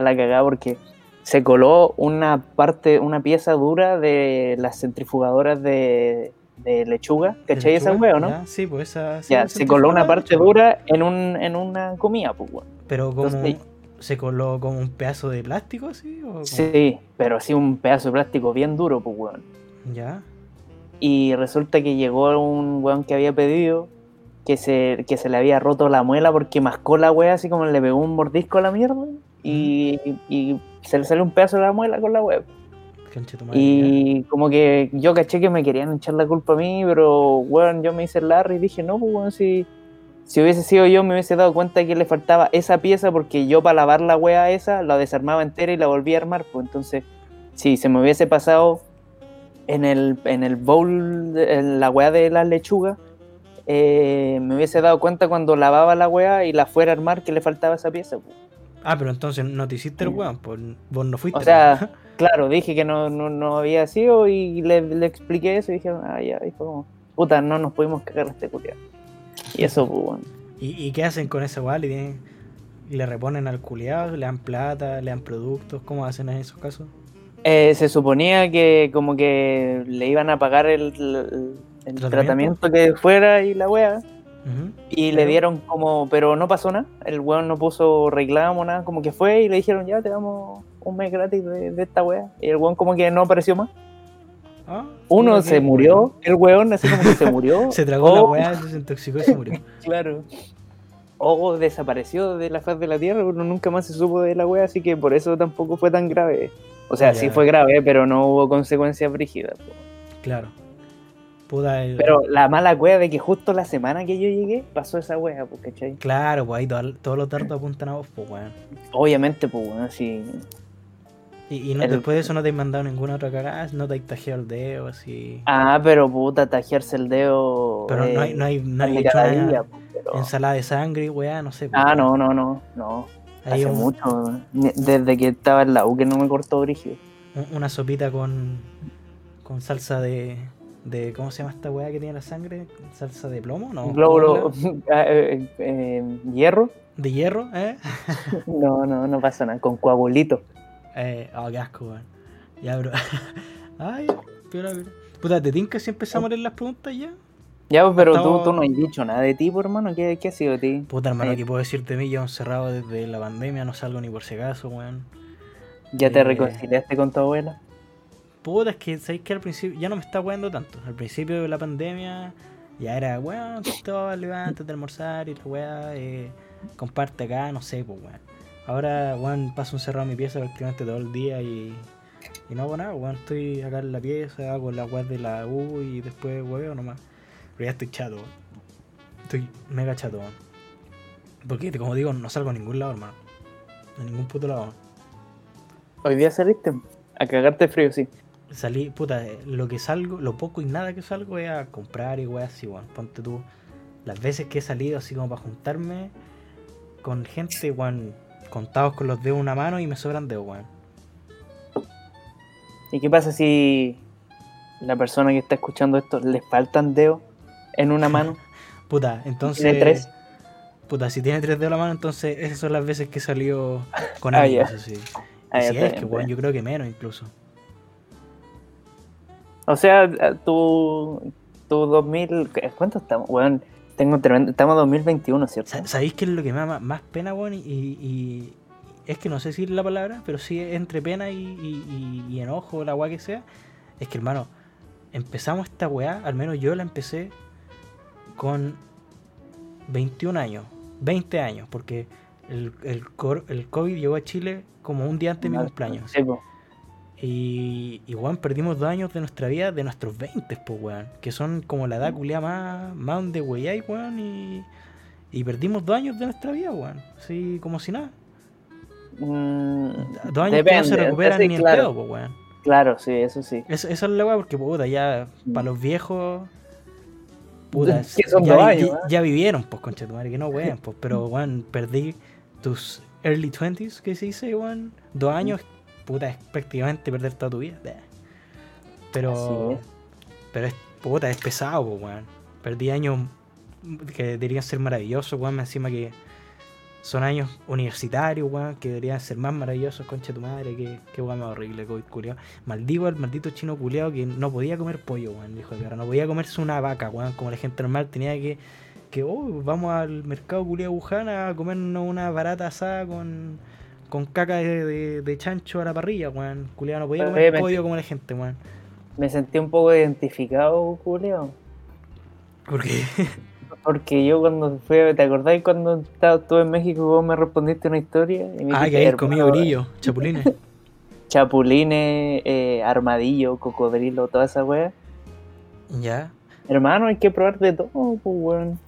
la cagada porque se coló una parte, una pieza dura de las centrifugadoras de, de lechuga, ¿cachai ¿De esa weá, no? Ya, sí, pues esa. sí, Ya, se coló una parte dura en, un, en una comida, pues, weón. Pero como. Entonces- ¿Se coló como un pedazo de plástico así? O como- Sí, pero así un pedazo de plástico bien duro, pues, weón. Ya. y resulta que llegó un weón que había pedido que se, que se le había roto la muela porque mascó la wea así como le pegó un mordisco a la mierda y, y se le salió un pedazo de la muela con la wea. Y como que yo caché que me querían echar la culpa a mí, pero weón, yo me hice el Larry y dije, no, pues weón, si, si hubiese sido yo me hubiese dado cuenta que le faltaba esa pieza porque yo para lavar la wea esa la desarmaba entera y la volví a armar, pues entonces si se me hubiese pasado en el, en el bowl, en la wea de las lechugas, eh, me hubiese dado cuenta cuando lavaba la wea y la fuera a armar que le faltaba esa pieza. pues. Ah, pero entonces no te hiciste el weón, pues vos no fuiste. O sea, [laughs] claro, dije que no, no, no había sido y le, le expliqué eso y dijeron, ah, ya, y fue como, puta, no nos pudimos cagar este culiao. Y eso, pues, bueno. ¿Y, y qué hacen con ese weón? ¿Le, le reponen al culiado? ¿Le dan plata? ¿Le dan productos? ¿Cómo hacen en esos casos? Eh, se suponía que como que le iban a pagar el, el- el ¿Tratamiento? tratamiento que fuera y la wea. Y le Pero- dieron como, pero no pasó nada. El weón no puso reclamo, nada. Como que fue y le dijeron, ya te damos un mes gratis de, de esta wea. Y el weón como que no apareció más. Ah, Uno se murió, el weón así como que se murió. [laughs] Se tragó la o- weá, se intoxicó y se murió. [laughs] Claro. O desapareció de la faz de la tierra, uno nunca más se supo de la wea, así que por eso tampoco fue tan grave. O sea, sí fue grave, pero no hubo consecuencias brígidas. Claro. Puta, el- Pero la mala wea de que justo la semana que yo llegué pasó esa wea, pues, ¿cachai? Claro, pues ahí todo- todos los dardos apuntan a vos, pues weón. Obviamente, pues, bueno, así. Y, y no, El- después de eso no te han mandado ninguna otra cagada, no te has tajeado el dedo, así. Ah, pero puta, tajearse el dedo. Pero no hay, no hay, no hay hecho nada- día, pues, pero- ensalada de sangre, weá, no sé. pues, Ah, weón. no, no, no, no. Hace un- mucho. Desde que estaba en la U que no me cortó brígido. un- una sopita con, con salsa de, de. ¿Cómo se llama esta weá que tiene la sangre? ¿Salsa de plomo? No. Glóbulo, ¿cómo [laughs] ah, eh, eh, hierro. era? ¿De hierro? ¿Eh? [laughs] No, no, no pasa nada. Con coagulito. eh oh, qué asco, weón. Ya, bro. [laughs] Ay, piola, piola. Puta, ¿te tinca si empezamos a leer las preguntas ya? Ya, pues, pero Estamos- tú, tú no has dicho nada de ti, pues, hermano. ¿Qué, qué ha sido de ti? Puta, hermano, Eh. ¿qué puedo decirte de mí? Yo encerrado desde la pandemia, no salgo ni por si acaso, weón. ¿Ya te Eh. reconciliaste con tu abuela? Puta, es que sabéis que al principio ya no me está weando tanto. Al principio de la pandemia ya era, weón, [laughs] todo, levántate de almorzar y la weá, eh, comparte acá, no sé, pues weón. Ahora, weón, paso encerrado en mi pieza prácticamente todo el día y, y no hago nada, weón. Estoy acá en la pieza, hago la weá de la U y después hueveo nomás. Pero ya estoy chato, weón. Estoy mega chato, weón. Porque, como digo, no salgo a ningún lado, hermano. A ningún puto lado. ¿Hoy día saliste? A cagarte frío, sí. Salí, puta, eh, lo que salgo, lo poco y nada que salgo es a comprar y weas así, weón. Ponte tú, las veces que he salido así como para juntarme con gente, weón, contados con los dedos de una mano y me sobran dedos, weón. ¿Y qué pasa si la persona que está escuchando esto le faltan dedos en una [laughs] mano? Puta, entonces. ¿Tiene tres? Puta, si tiene tres dedos en la mano, entonces esas son las veces que he salido con Ah, amigos, así. Ah, ya si es que, weón, yo creo que menos incluso. O sea, tu, tu 2000... ¿qué- ¿Cuánto estamos? Weón, tengo tremendo... Estamos en 2021, ¿cierto? Sa- ¿Sabéis qué es lo que me da más, pena, weón? Y, y- es que no sé si es la palabra, pero sí entre pena y, y- y- y enojo, la weá que sea. Es que, hermano, empezamos esta weá, al menos yo la empecé con 21 años, 20 años, porque el, el, cor- el COVID llegó a Chile como un día antes de mi cumpleaños. Sí, po. Y, y weón, perdimos dos años de nuestra vida, de nuestros 20, pues, weón. Que son como la edad culiada más, más donde weyáis, weón. Y, y perdimos dos años de nuestra vida, weón. Así como si nada. Mm, Dos años que no se depende, recuperan sí, ni en claro. pedo, pues, weón. Claro, sí, eso sí. Es- esa es la weá, porque, puta, ya para los viejos. Puta, [laughs] son ya, ya vivieron, pues, concha tu madre, que no [laughs] weón, pues. Pero, weón, perdí tus early 20s, que se dice, weón. Dos años, puta, es prácticamente perder toda tu vida. Pero. Es. Pero es, puta, es pesado, po, weón. Perdí años que deberían ser maravillosos, weón. Encima que son años universitarios, weón, que deberían ser más maravillosos, concha tu madre. Que, que weón más horrible, COVID culiao. Maldigo al maldito chino culiao que no podía comer pollo, weón, dijo de perra. No podía comerse una vaca, weón, como la gente normal tenía que. Que, oh, vamos al mercado culiao Wuhan a comernos una barata asada con. Con caca de, de- de chancho a la parrilla, weón. Culiao no podía comer Obviamente. pollo como la gente, weón. me sentí un poco identificado, Julio. ¿Por qué? [laughs] Porque yo cuando fui, ¿te acordás cuando estaba, estuve en México vos me respondiste una historia? Y me ah, dijiste, que ahí "Hermano, comido grillo, [laughs] chapulines. Chapulines, eh, armadillo, cocodrilo, toda esa wea. ya. Hermano, hay que probar de todo, pues weón.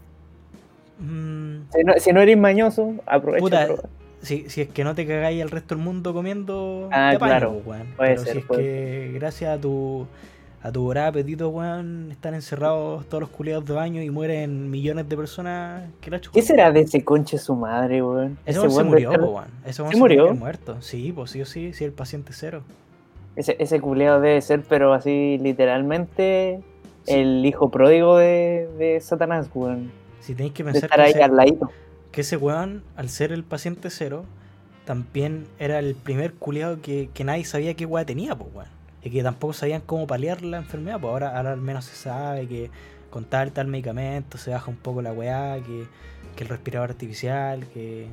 Mm, Si no, si no eres mañoso, aprovecha Puta, a probar. Si, si es que no te cagáis al resto del mundo comiendo, Ah, te apañas, claro. weón. Puede Pero ser, si es puede que gracias a tu a tu voraz apetito, weón, están encerrados todos los culiados de baño y mueren millones de personas que la chupan. ¿Qué será de ese conche su madre, weón? Ese Ese se murió, estar- weón. Ese ¿Se murió? muerto. Sí, pues sí o sí, sí, el paciente cero. Ese, ese culeado debe ser, pero así literalmente, Sí. el hijo pródigo de, de Satanás, weón. Si tenéis que De pensar estar que ahí ese, al ladito. Que ese weón, al ser el paciente cero, también era el primer culiado que, que nadie sabía qué weá tenía, pues weón. Y que tampoco sabían cómo paliar la enfermedad, pues ahora, ahora al menos se sabe que con tal tal medicamento se baja un poco la weá, que, que el respirador artificial, que,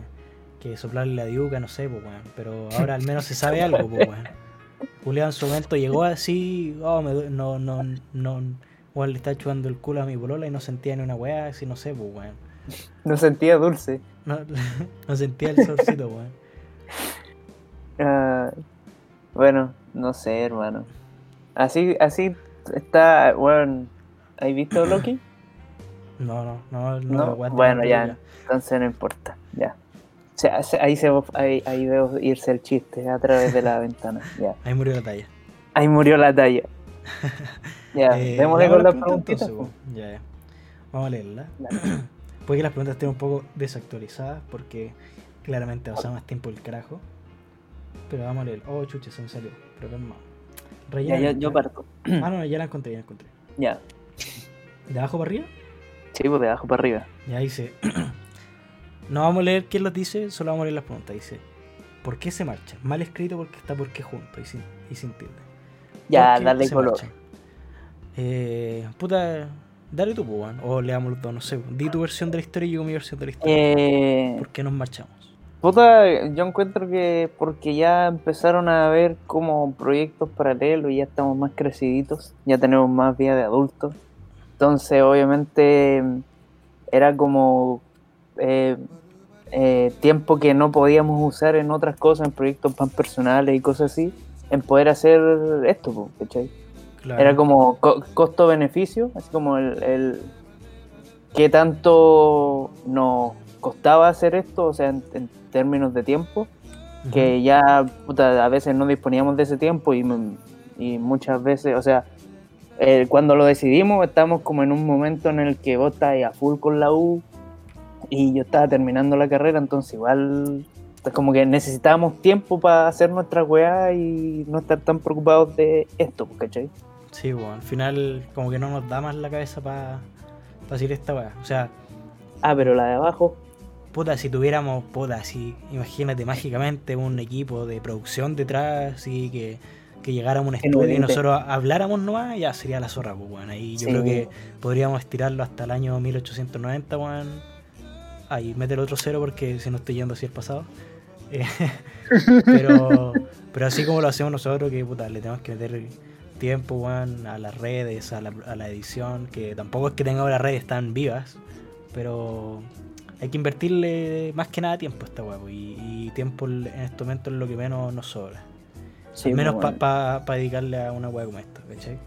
que soplarle la diuca, no sé, pues weón. Pero ahora al menos se sabe [laughs] algo, pues weón. Julián en su momento llegó así, oh, me no, no, no, weón, le está chupando el culo a mi polola y no sentía ni una weá, así no sé, pues weón. [laughs] No sentía dulce. No, [laughs] no sentía el solcito, [laughs] weón. Ah, bueno, no sé, hermano. Así, así está, bueno, ¿has visto Loki? [clears throat] No, no, no, no, bueno, ya, entonces no importa, ya. O sea, se- ahí, se, ahí, ahí veo irse el chiste a través de la ventana, ya. Ahí murió la talla. Ahí murió la talla. Ya, Eh, démosle con las preguntitas. entonces. Ya, ya. Vamos a leerla. Dale. [clears throat] Puede que las preguntas estén un poco desactualizadas porque claramente pasaba más tiempo el carajo. Pero vamos a leer. Oh, chuche, se me salió. Pero calma. Ya, Rellena. yo, yo parto. Ah, no, ya la encontré, ya la encontré. Ya, ¿De abajo para arriba? sí, pues de abajo para arriba. Ya dice. [clears throat] no vamos a leer quién los dice, solo vamos a leer las preguntas. Dice: ¿Por qué se marcha? Mal escrito porque está por qué junto y sin, y sin tilde. Ya, ¿Por qué dale color. Eh, puta, dale tú, pues. O leamos los dos, no sé. Di tu versión de la historia y yo mi versión de la historia. Eh, ¿Por qué nos marchamos? Puta, yo encuentro que porque ya empezaron a haber como proyectos paralelos, ya estamos más creciditos, ya tenemos más vida de adultos. Entonces, obviamente, era como eh, eh, tiempo que no podíamos usar en otras cosas, en proyectos más personales y cosas así, en poder hacer esto, ¿cachai? Claro. Era como co- costo-beneficio, así como el, el qué tanto nos costaba hacer esto, o sea, en, en términos de tiempo, que ya puta, a veces no disponíamos de ese tiempo y, muchas veces, o sea, eh, cuando lo decidimos estamos como en un momento en el que vos estás a full con la U y yo estaba terminando la carrera, entonces igual pues, como que necesitábamos tiempo para hacer nuestra weá y no estar tan preocupados de esto, ¿cachai? Sí, bueno, al final como que no nos da más la cabeza para decir esta weá. O sea, Ah, pero la de abajo, puta, si tuviéramos, puta, así, imagínate mágicamente un equipo de producción detrás y que, que llegáramos a un estudio y nosotros habláramos nomás, ya sería la zorra, pues, weón. Ahí yo Sí. creo que podríamos estirarlo hasta el año 1890, weón. Ahí, métele otro cero porque si no estoy yendo así el pasado. [laughs] Eh, [laughs] pero, pero así como lo hacemos nosotros, que puta, le tenemos que meter tiempo, weón, a las redes, a la, a la edición, que tampoco es que tengamos las redes tan vivas, pero hay que invertirle más que nada tiempo a esta pues, y, y tiempo en este momento es lo que menos nos sobra. sí, Al menos pues, para bueno. dedicarle a una weá como esta, ¿cachai?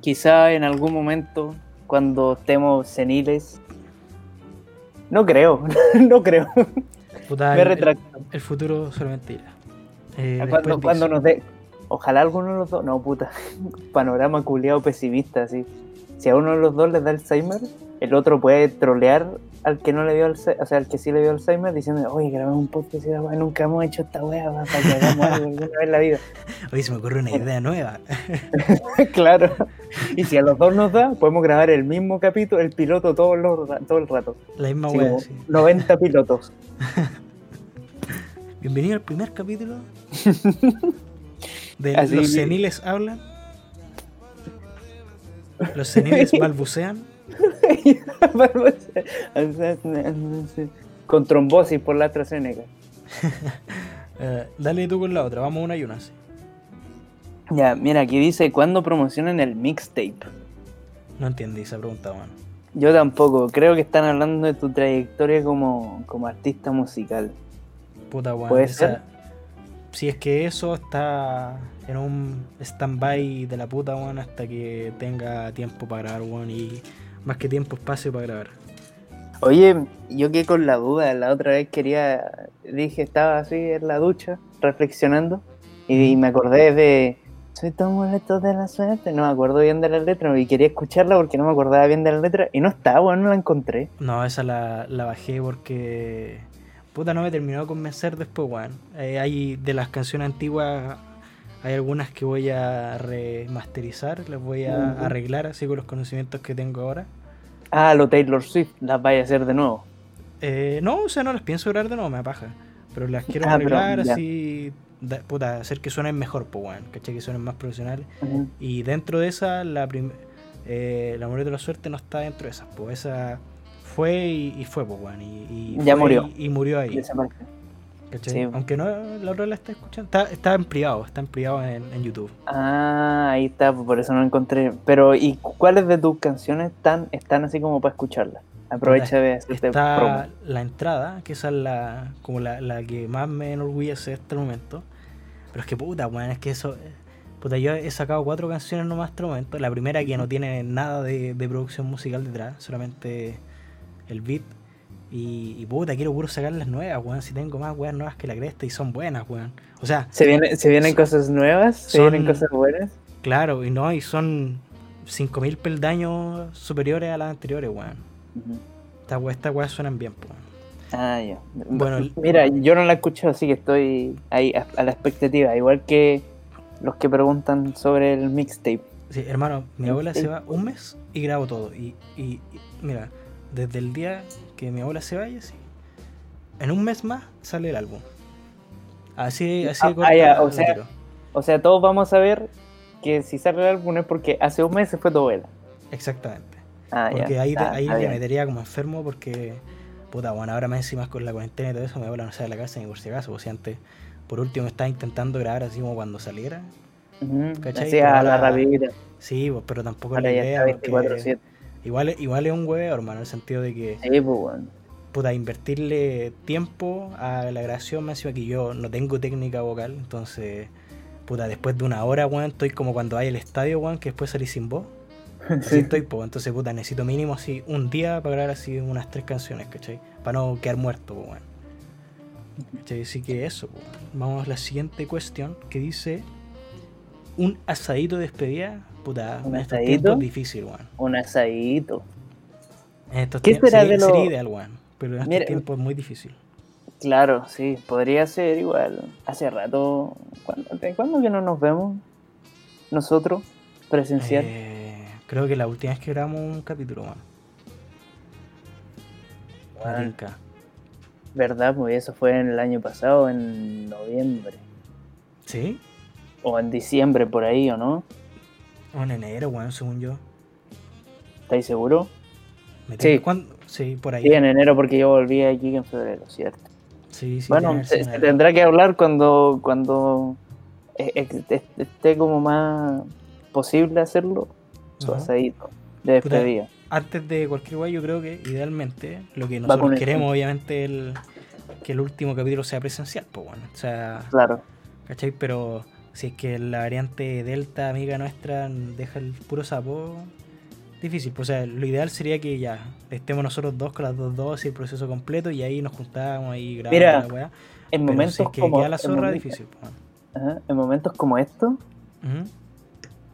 quizá en algún momento, cuando estemos seniles, no creo, [laughs] no creo, Puta, me el, retracto. el futuro solamente irá. Eh, cuando, cuando nos dé, ojalá alguno de los dos, no puta, [laughs] panorama culiado pesimista, así. Si a uno de los dos le da Alzheimer, el otro puede trolear al que no le dio Alzheimer, o sea, al que sí le dio Alzheimer, diciendo, oye, grabamos un podcast y nunca hemos hecho esta weá, va, para que hagamos algo alguna vez en la vida. [laughs] Oye, se me ocurre una idea nueva. [laughs] claro. Y si a los dos nos da, podemos grabar el mismo capítulo, el piloto todo, todo el rato. La misma Así como sí. 90 pilotos. Bienvenido al primer capítulo de Así Los que- seniles hablan. Los seniles [laughs] balbucean. [laughs] Con trombosis por la AstraZeneca. [laughs] Eh, dale tú con la otra, vamos una y una. sí. Ya, mira, aquí dice, ¿cuándo promocionan el mixtape? No entendí esa pregunta, weón. Yo tampoco, creo que están hablando de tu trayectoria como, como artista musical. Puta, weón. ¿Puede esa- ser? Si es que eso está en un stand-by de la puta, weón, hasta que tenga tiempo para grabar, weón, y más que tiempo, espacio para grabar. Oye, yo quedé con la duda, la otra vez quería, dije, estaba así en la ducha, reflexionando, y, me acordé de, soy tan molesto de la suerte, no me acuerdo bien de la letra, y quería escucharla porque no me acordaba bien de la letra, y no está, bueno, no la encontré. No, esa la, la bajé porque. Puta, no me terminó de convencer después, weón. Eh, hay de las canciones antiguas, hay algunas que voy a remasterizar, las voy a arreglar así con los conocimientos que tengo ahora. Ah, lo Taylor Swift, las vaya a hacer de nuevo. Eh, no, o sea, no las pienso grabar de nuevo, me apaja. Pero las quiero Ah, arreglar así, da- puta, hacer que suenen mejor, pues, weón. ¿Cachai? Que suenen más profesionales. Y dentro de esa, la prim eh, la Amor de la Suerte no está dentro de esas, pues esa fue y, y fue, pues, weón. Y, y Ya murió. Y, y murió ahí. Sí. Aunque no la otra la está escuchando. Está, está en privado, está en privado en, en YouTube. Ah, ahí está, por eso no encontré. Pero, ¿y cuáles de tus canciones están, están así como para escucharlas? Aprovecha de hacerte Está promo. la entrada, que esa es la, como la, la que más me enorgullece hasta el momento. Pero es que puta, weón, es que eso. Puta, yo he sacado cuatro canciones nomás hasta el momento. La primera que no tiene nada de, de producción musical detrás, solamente el beat. Y, y puta, quiero puro sacar las nuevas, weón. Si tengo más weas nuevas que la cresta y son buenas, weón. O sea, ¿Se, viene, ¿Se vienen Son- cosas nuevas? ¿Se son- vienen cosas buenas? claro, y no, y son 5000 peldaños superiores a las anteriores, weón. Estas weas, estas weas suenan bien, pues. Ah, ya. Bueno, Mira, yo no la he escuchado, así que estoy ahí a, a la expectativa. Igual que los que preguntan sobre el mixtape. Sí, hermano, mi El- abuela se va un mes y grabo todo. Y, y- y, mira, desde el día que mi abuela se vaya, sí, en un mes más sale el álbum. Así, así Ah, corta ah, la o sea, tiro. O sea, todos vamos a ver que si sale el álbum es porque hace un mes se fue tu abuela. Exactamente. Ah. Porque ahí, te- Ah, ahí bien. metería como enfermo porque, puta, bueno, ahora más encima con la cuarentena y todo eso, mi abuela no sale de la casa ni por si acaso. O sea, antes, por último, estaba intentando grabar así como cuando saliera. Ujú, ¿cachai? Así a la rapidita. Sí, pues, pero tampoco la idea. está porque 24-7. Igual, igual es un huevo, hermano, en el sentido de que Sí, pues bueno. puta, invertirle tiempo a la grabación, me encima que yo no tengo técnica vocal, entonces, puta, después de una hora, weón, estoy como cuando hay el estadio, weón, que después salí sin voz. [laughs] Así estoy, pues, entonces, puta, necesito mínimo así un día para grabar así unas tres canciones, ¿cachai? Para no quedar muerto, pues, weón. ¿Cachai? Así que eso, pues. Vamos a la siguiente cuestión que dice: Un asadito de despedida, puta, ¿Un asadito? es difícil, weón. Un asadito. En estos ¿Qué tiempos será sería, de lo- sería ideal, weón. Pero en estos Mira- tiempos es muy difícil. Claro, sí, podría ser igual. Hace rato. ¿Cuándo, de cuándo que no nos vemos? Nosotros, presencial. Eh, creo que la última vez que grabamos un capítulo, Bueno, tinca. ¿Verdad? Pues eso fue en el año pasado, en noviembre. ¿Sí? O en diciembre, por ahí, ¿o no? O en enero, weón, según yo. ¿Estáis seguros? Me Sí. ¿cuándo? Sí, por ahí. Sí, en enero, porque yo volví aquí en febrero, ¿cierto? Sí, sí. bueno, se, tendrá que hablar cuando, cuando eh, eh, esté como más posible hacerlo. Su asadito de despedida. Antes de cualquier weá, yo creo que idealmente lo que nosotros queremos, obviamente, el que el último capítulo sea presencial, pues bueno. O sea, Claro. ¿cachai? Pero si es que la variante Delta, amiga nuestra, deja el puro sapo, difícil. Pues, o sea, lo ideal sería que ya estemos nosotros dos con las dos dosis, el proceso completo, y ahí nos juntamos ahí grabamos Mira, la weá. En Pero momentos si es que como queda la en zorra, momen- difícil. pues, bueno. En momentos como estos, Ujú.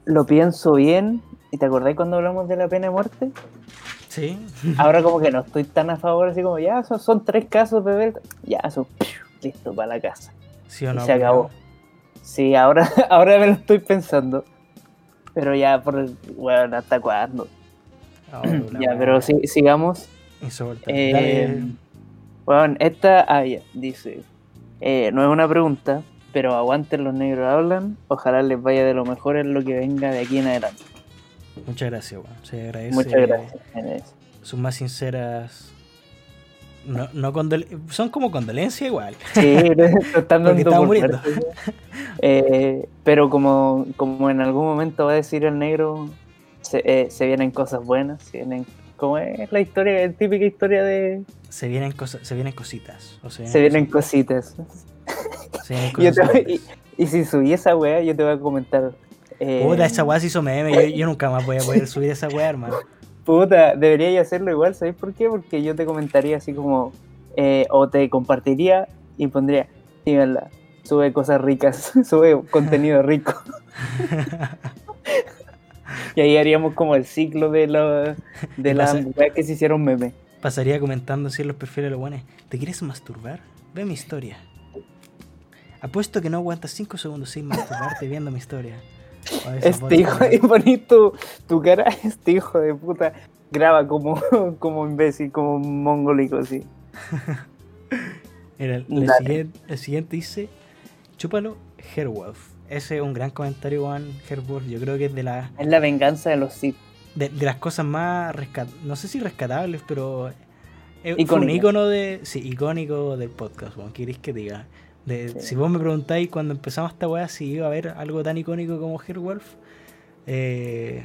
lo pienso bien. ¿Y te acordás cuando hablamos de la pena de muerte? Sí, Ahora como que [laughs] no estoy tan a favor, así como ya, son, son tres casos de Delta. Ya, eso, listo, para la casa. sí o Y no. se acabó. Sí, ahora, [laughs] ahora me lo estoy pensando. Pero ya, por el, bueno, ¿hasta cuándo? Ah, la [clears throat] ya, pero sí, sigamos. Eh, bueno, esta, ah, ya, dice, eh, no es una pregunta, pero aguanten los negros hablan, ojalá les vaya de lo mejor en lo que venga de aquí en adelante. Muchas gracias, weón. Se agradece. Muchas gracias. Sus más sinceras. No, no Son como condolencias igual. Sí, están [laughs] dando por muriendo. Eh, pero como, como en algún momento va a decir el negro, se, eh, se vienen cosas buenas, se vienen, como es la historia, la típica historia de Se vienen, cosas, se vienen cositas. o se se vienen cositas. se vienen [laughs] cosas voy- y si subí esa weá, yo te voy a comentar. eh, Puta, esa weá se hizo meme. Yo, yo nunca más voy a poder subir esa weá, hermano. Puta, debería hacerlo igual, ¿sabes por qué? Porque yo te comentaría así como, eh, o te compartiría y pondría, síganla, sube cosas ricas, [laughs] sube contenido rico. [laughs] y ahí haríamos como el ciclo de, la de las weas que se hicieron meme. Pasaría comentando así en los perfiles de los buenos. ¿Te quieres masturbar? Ve mi historia. Apuesto que no aguantas 5 segundos sin masturbarte viendo mi historia. Este hijo, y poní tu, tu cara, este hijo de puta, graba como, [laughs] como imbécil, como un mongólico así. Mira, el, siguiente, el siguiente dice: Chúpalo, Herwolf. Ese es un gran comentario, Juan Herwolf. Yo creo que es de, la, Es la venganza de los Sith. de, de las cosas más rescat no sé si rescatables, pero es un icono de. Sí, icónico del podcast, Juan. ¿Qué queréis que diga? De, Sí. Si vos me preguntáis cuando empezamos esta weá si iba a haber algo tan icónico como Herwolf, eh,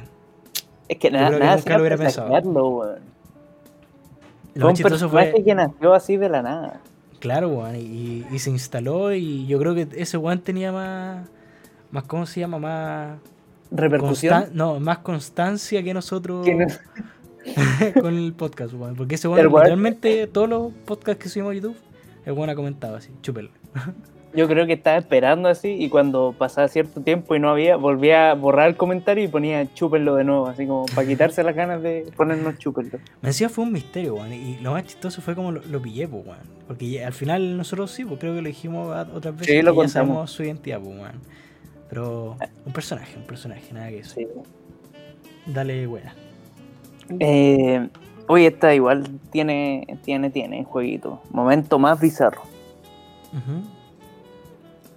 Es que nada, creo que nada nunca lo hubiera pensado. sacarlo, lo Fue un fue. que nació así de la nada. Claro, weón, y, y se instaló y yo creo que ese weón tenía más, más ¿cómo se llama? Más, Repercusión. constan- no, más constancia que nosotros [laughs] con el podcast, weón. Porque ese weón, literalmente todos los podcasts que subimos a YouTube, el weón ha comentado así, chúpelo. Yo creo que estaba esperando así y cuando pasaba cierto tiempo y no había, volvía a borrar el comentario y ponía chúpenlo de nuevo, así como para quitarse las ganas de ponernos chúpenlo. Me decía fue un misterio, weón. Y lo más chistoso fue como lo, lo pillé, pues, weón. Porque al final nosotros sí, pues creo que lo dijimos otras veces. Sí, lo que ya contamos. sabemos su identidad, pues, weón. Pero un personaje, un personaje, nada que eso. Sí. Dale, weón. Eh, oye, esta igual tiene, tiene, tiene jueguito. Momento más bizarro.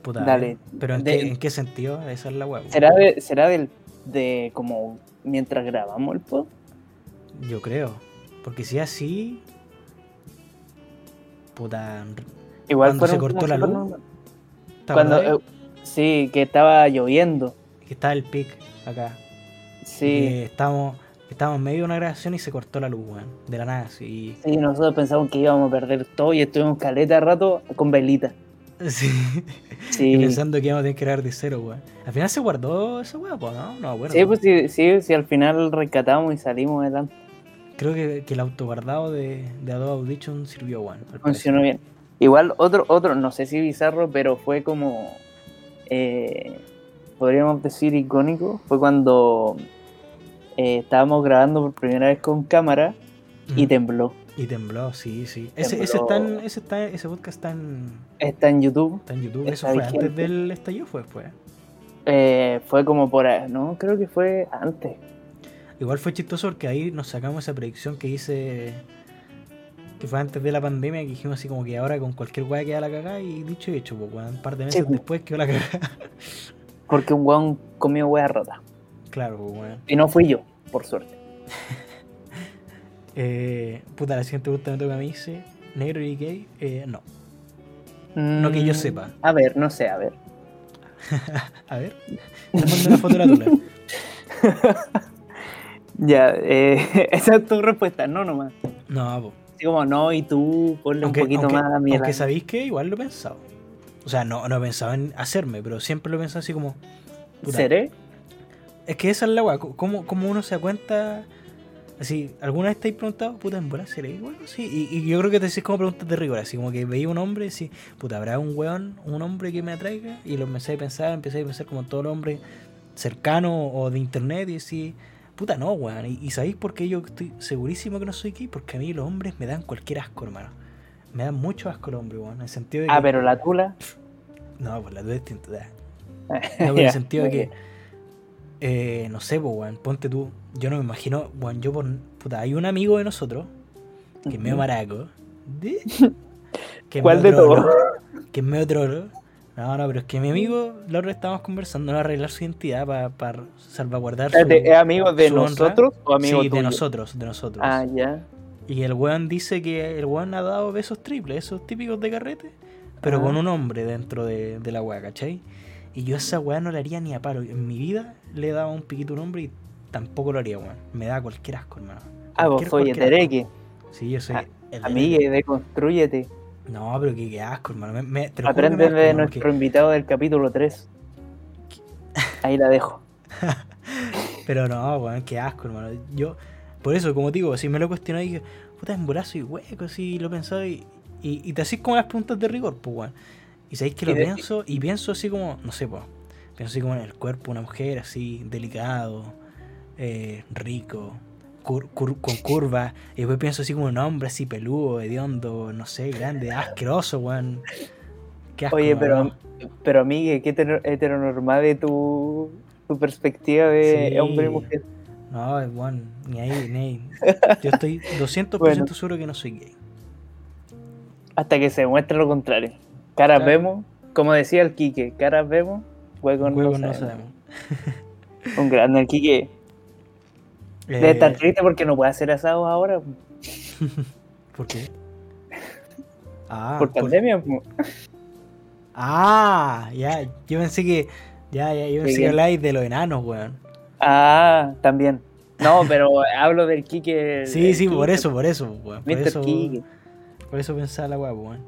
Puta, Dale. eh, Pero ¿en, De- qué, ¿en qué sentido? Esa es la weón. ¿Será, de, será del, de como mientras grabamos el pod? Yo creo. Porque si es así. Puta. Igual Cuando se cortó la luz. normal. ¿te Cuando, eh, sí, que estaba lloviendo. Que estaba el pic acá. Sí, Que estábamos, estábamos en medio de una grabación y se cortó la luz, weón. De la nada, así. sí, nosotros pensamos que íbamos a perder todo y estuvimos caleta de rato con velita. [laughs] Sí. Sí, Y pensando que íbamos a tener que grabar de cero, weón. Al final se guardó weá, pues, ¿no? No, bueno. sí, pues sí, sí, sí, al final rescatamos y salimos adelante. Creo que, que el autoguardado de, de Adobe Audition sirvió, weón. Funcionó parecer. bien. Igual otro, otro, no sé si bizarro, pero fue como, eh, podríamos decir icónico, fue cuando eh, estábamos grabando por primera vez con cámara y tembló. Y tembló, sí, sí. Ese, ese, está en- ese, está, ese podcast está en, Está en YouTube. está en YouTube. Eso fue antes del estallido, fue después. Eh, fue como por ahí, no, creo que fue antes. Igual fue chistoso porque ahí nos sacamos esa predicción que hice. Que fue antes de la pandemia, que dijimos así como que ahora con cualquier weá queda la cagada y dicho y hecho, pues un par de meses Sí, pues. después quedó la cagada. Porque un weón comió wea rota. Claro, weón. Y no fui yo, por suerte. [laughs] Eh, puta, la siguiente pregunta me toca a mí, dice, ¿negro y gay? Eh, no. No que yo Mm, sepa. A ver, no sé, a ver. [laughs] A ver, te mando una foto de la tula. [laughs] Ya, eh, esa es tu respuesta, no nomás. No, pues. Así como no, y tú ponle Aunque, un poquito aunque, más a mi aunque sabéis que igual lo he pensado. O sea, no, no he pensado en hacerme, pero siempre lo he pensado así como. ¿Seré? Es que esa es la weá, ¿cómo, cómo uno se da cuenta? Así, ¿alguna vez te has preguntado, puta, en bola seré igual? Sí, y, y yo creo que te decís como preguntas de rigor, así como que veía un hombre y decís, puta, ¿habrá un weón, un hombre que me atraiga? Y lo empecé a pensar, empecé a pensar como todo el hombre cercano o de internet y decís, puta, no, weón. Y, y ¿sabéis por qué yo estoy segurísimo que no soy gay? Porque a mí los hombres me dan cualquier asco, hermano. Me dan mucho asco los hombres, weón. En el sentido de que. Ah, pero la tula. [laughs] No, pues la tuya es distinta. [laughs] No, en el sentido de que, eh, no sé, pues, weón, ponte tú. Yo no me imagino, weón, yo por. Puta, hay un amigo de nosotros, que es medio maraco. ¿de? [laughs] Que es ¿Cuál de todos? Que es medio trolo. No, no, pero es que mi amigo, la otra vez estábamos conversando, no arreglar su identidad para salvaguardar su. ¿Es amigo de honra. nosotros o amigo sí, de nosotros, de nosotros. Ah, ya. Y el weón dice que el weón ha dado besos triples, esos típicos de carrete, pero Ah. con un hombre dentro de, de la weá, ¿cachai? Y yo a esa weá no la haría ni a paro. En mi vida le he dado un piquito a un hombre y tampoco lo haría, weón. Me da cualquier asco, hermano. Ah, vos soy cualquier asco. etereque. Sí, yo soy. Ah, el- Amigue, deconstrúyete. No, pero qué, qué asco, hermano. Me- te Aprende de nuestro porque- invitado del capítulo 3. [laughs] Ahí la dejo. [laughs] Pero no, weón, qué asco, hermano. Yo, por eso, como te digo, si me lo cuestioné, dije, puta, en brazo y hueco, así lo pensaba y, y, y te hacís como las preguntas de rigor, pues, weón. Y sabéis que lo pienso, y pienso así como, no sé, pues, pienso así como en el cuerpo de una mujer, así, delicado, eh, rico, cur- cur- con curvas, y después pienso así como un hombre así peludo, hediondo, no sé, grande, asqueroso, weón. Asco, Oye, pero, no. pero amigue, qué heter- heteronormal de tu, tu perspectiva de Sí. hombre y mujer. No, weón, ni ahí, ni ahí. Yo [laughs] estoy 200% Bueno. seguro que no soy gay. Hasta que se demuestre lo contrario. Caras Claro. vemos, como decía el Quique, caras vemos, Juegos no no sabemos. sabemos. [laughs] Un grande el Quique. Debe Eh, estar triste porque no puede hacer asados ahora [laughs] ¿Por qué? Ah, por pandemia. ah, ya, yo pensé que. Ya, ya, yo pensé que habláis de los enanos, weón. Ah, también. No, [laughs] pero hablo del Quique. Sí, sí, por eso, por eso, weón. Por Mr. eso, Quique. por eso pensaba la weá, weón.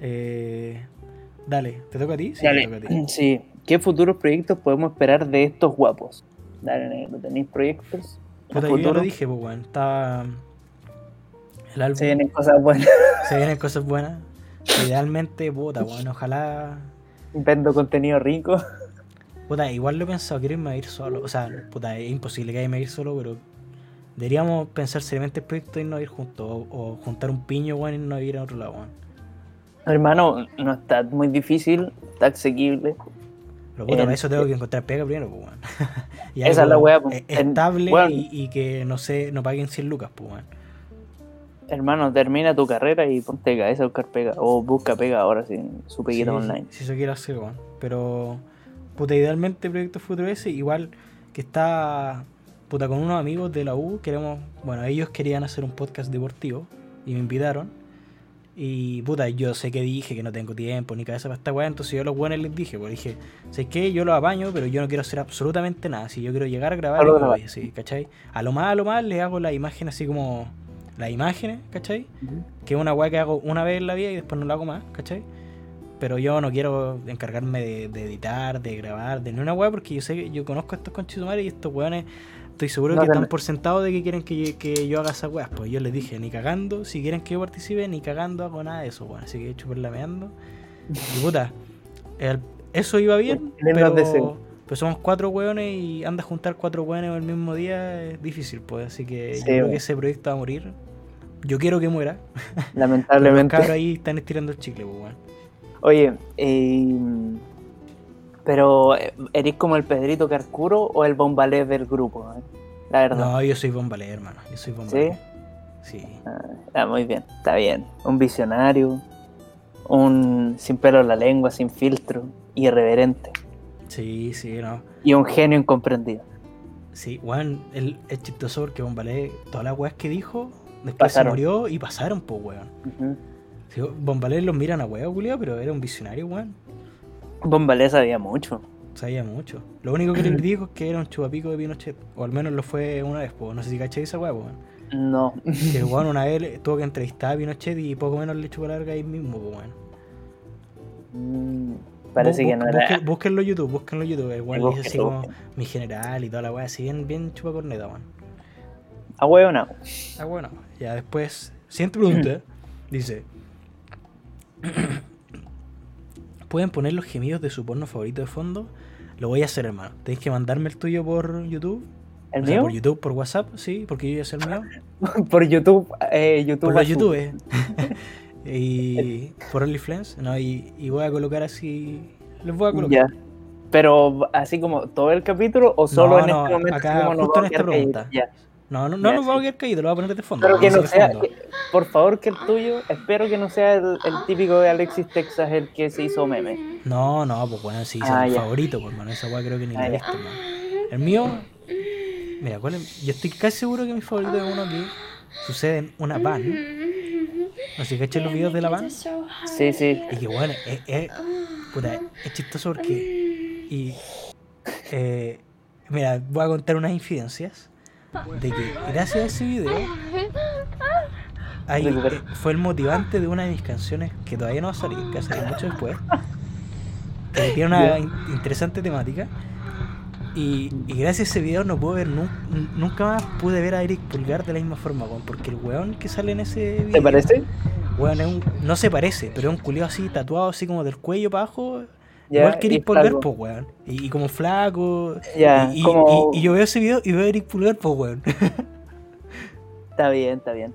Eh, dale, ¿te toca a ti? Sí, Dale. te toca a ti. [clears throat] Sí. ¿Qué futuros proyectos podemos esperar de estos guapos? Dale, negro, ¿tenéis proyectos? Puta, yo ya lo dije, pues, weón. Estaba. El álbum. Se vienen cosas buenas. [laughs] se vienen cosas buenas. Idealmente, puta, weón. Ojalá. Vendo contenido rico. Puta, igual lo he pensado, quiero irme a ir solo. O sea, puta, es imposible que irme a ir solo, pero deberíamos pensar seriamente el proyecto de irnos a ir juntos. O, o juntar un piño, weón, y a ir a otro lado, weón. Hermano, no está muy difícil, está asequible. Pero puta, Eh, para eso tengo que encontrar pega primero, pues, [laughs] y Esa es la weá, pues. e- Estable y, y que no sé, no paguen 100 lucas, pues, weón. Hermano, termina tu carrera y ponte cabeza a buscar pega. O busca pega ahora sin su peguita Sí, online. Si eso quiero hacer, weón. Pero, puta, idealmente Proyecto Futuro ese, igual que está, puta, con unos amigos de la U, queremos, bueno, ellos querían hacer un podcast deportivo y me invitaron. Y, puta, yo sé que dije que no tengo tiempo ni cabeza para esta weá, entonces yo a los buenos les dije, pues dije, sé que yo lo apaño, pero yo no quiero hacer absolutamente nada. Si yo quiero llegar a grabar, me grabar. voy, así, ¿cachai? A lo más, a lo más le hago la imagen así como, las imágenes, ¿cachai? que es una weá que hago una vez en la vida y después no lo hago más, ¿cachai? Pero yo no quiero encargarme de, de editar, de grabar, de ni una weá, porque yo sé que yo conozco a estos conchitumares y estos weones, estoy seguro No, que están por sentado de que quieren que yo, que yo haga esas weas. Pues yo les dije, ni cagando, si quieren que yo participe, ni cagando hago nada de eso, weón. Así que hecho lameando. [laughs] Y puta, el- eso iba bien, pero, pero somos cuatro weones y anda a juntar cuatro weones el mismo día es difícil, pues. Así que Sí, yo creo que ese proyecto va a morir. Yo quiero que muera. [laughs] Pero los Lamentablemente. cabros ahí están estirando el chicle, pues, weón. Oye, eh, pero eh, ¿eres como el Pedrito Carcuro o el bombalé del grupo? eh? La verdad. No, yo soy bombalé, hermano. Yo soy bombalé. Sí. Ah, ah, muy bien, está bien. Un visionario, un sin pelo en la lengua, sin filtro, irreverente. Sí, sí, no. Y un genio incomprendido. Sí, weón, el, es chistoso porque Bombalé, todas las weas que dijo, después Pasaron. se murió y pasaron, pues, weón. Sí, Bombalé los miran a huevo, culiao, pero era un visionario, weón. Bombalé sabía mucho. Sabía mucho. Lo único que le critico es que era un chupapico de Pinochet. O al menos lo fue una vez, pues. No sé si caché esa weá, weón. No. Que el weón [laughs] una vez tuvo que entrevistar a Pinochet y poco menos le chupó la larga ahí mismo, pues, weón. Mm, Parece Bu- que no era. busquen- Búsquenlo en YouTube, búsquenlo en YouTube. El weón le dice así como mi general y toda la weá, así bien, bien chupa corneta, weón. Ah, huevo, no. Ah, bueno, ya después, siguiente pregunta, [clears throat] dice, ¿pueden poner los gemidos de su porno favorito de fondo? Lo voy a hacer, hermano. Tenéis que mandarme el tuyo por YouTube. ¿El o sea, mío? por YouTube, por WhatsApp, sí, porque yo ya sé el mío. [laughs] Por YouTube. Eh, YouTube Por. YouTube. [laughs] y por OnlyFans, ¿no? Y, y voy a colocar así. Les voy a colocar. Ya. Pero así como todo el capítulo o solo No, en no, este momento. acá, justo en a esta pregunta. Ya. No, no, no nos vamos a quedar caídos, lo voy a poner de fondo. Pero que no sea, que- por favor que el tuyo, espero que no sea el, el típico de Alexis Texas el que se hizo meme. No, no, pues bueno, sí, Ah, es mi favorito, pues mano, esa weá creo que ni la Ah, he visto, mano. El mío, mira, ¿cuál es? Yo estoy casi seguro que mi favorito es uno que sucede en una van. No sé si caché los videos de la van. Sí, sí. Y que bueno, es, es, puta, es chistoso porque Y. eh, mira, voy a contar unas infidencias. De que gracias a ese video. ahí, eh, fue el motivante de una de mis canciones que todavía no va a salir, que va a salir mucho después. Que tiene una in- interesante temática. Y, y gracias a ese video no puedo ver nun- nunca más pude ver a Eric Pulgar de la misma forma, weón, porque el weón que sale en ese video. ¿Te parece? Weón, es un- no se parece, pero es un culiao así tatuado así como del cuello para abajo. Ya, igual que Eric Pulgar, pues weón. Y, y como flaco. Ya, y, y- como- y- y yo veo ese video y veo a Eric Pulgar, pues weón. [laughs] Está bien, está bien.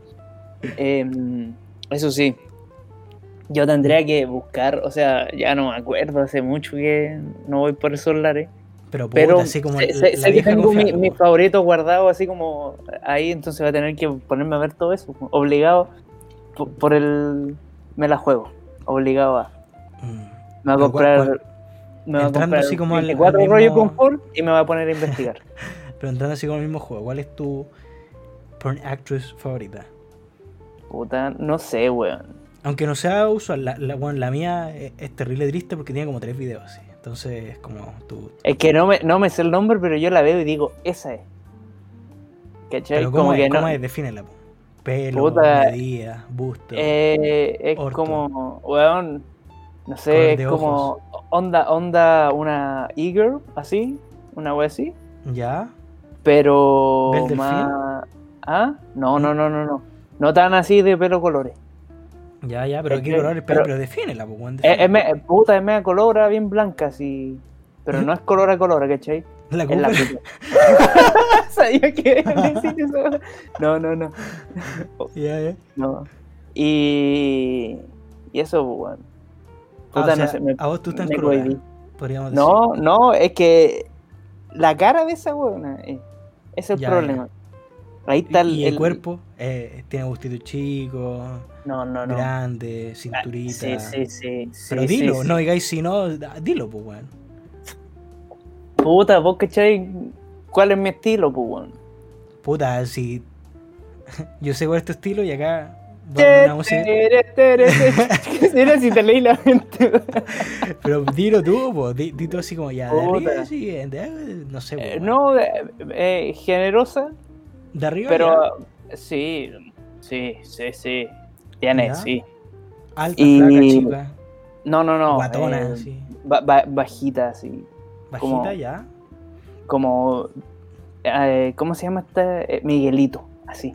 Em, eso sí, yo tendría que buscar, o sea, ya no me acuerdo, hace mucho que no voy por esos lares. Pero, puta, Pero así como sé, sé- sé que tengo mi, confiable, mi weón. favorito guardado así como ahí, entonces voy a tener que ponerme a ver todo eso, obligado por, por el... Me la juego, obligado a... Mm. Me va a comprar... ¿cuál- Me va a comprar así como al- 24 al rollo mismo- confort y me va a poner a investigar. [laughs] Pero entrando así con el mismo juego, ¿cuál es tu porn actress favorita? Puta, no sé, weón. Aunque no sea usual, la, la, weón, la mía es, es terrible triste porque tiene como tres videos así. Entonces es como tu. Es que no me, no me sé el nombre, pero yo la veo y digo, esa es. ¿Cachai? Pero Como ¿cómo, que es? no- ¿Cómo es? Defínela. po. Pelo, Puta, medida, busto. Eh, es Orto. como, weón, no sé, es como onda, onda una e-girl, así, una wea así, ¿Ya? pero más... ¿Ah? No, no, no, no, no. No tan así de pelo colores. Ya, ya, pero Es ¿qué que- color es? Pero, pero- pero defínela, pues. Es, es me- puta, es media colora, bien blanca, así. Pero [laughs] no es color a color, ¿cachai? La Es la. [laughs] Sabía que [laughs] decir eso. No, no, no. Ya, ya. No. Y. Y eso, weón. Ah, Puta, o sea, no sé, me- a vos tú estás cohibí. podríamos decir. No, no, es que la cara de esa weona, eh, es el Ya, problema. Ahí está el, y el el- cuerpo eh, tiene gustito chico, No, no, no. grande, Ah, cinturita. Sí, sí, sí. Pero sí, dilo, sí, no digáis si no, dilo, pues, weón. Puta, vos cachai cuál es mi estilo, pues, weón. Puta, si. [laughs] Yo sé cuál es tu estilo y acá. Va a poner una música. Mira [laughs] si te leí la mente. Pero dilo tú, pues. Di, di tú así como ya. De arriba, siguiente. ah, No sé, Eh. No, eh, eh, generosa, De arriba. pero sí, sí, sí, sí. Tiene, Ya. sí. ya, alta, y- flaca, chica. No, no, no. guatona, eh, así. ba- ba- bajita, así. Bajita como- ya. Como. eh, ¿Cómo se llama esta? Eh, Miguelito, así.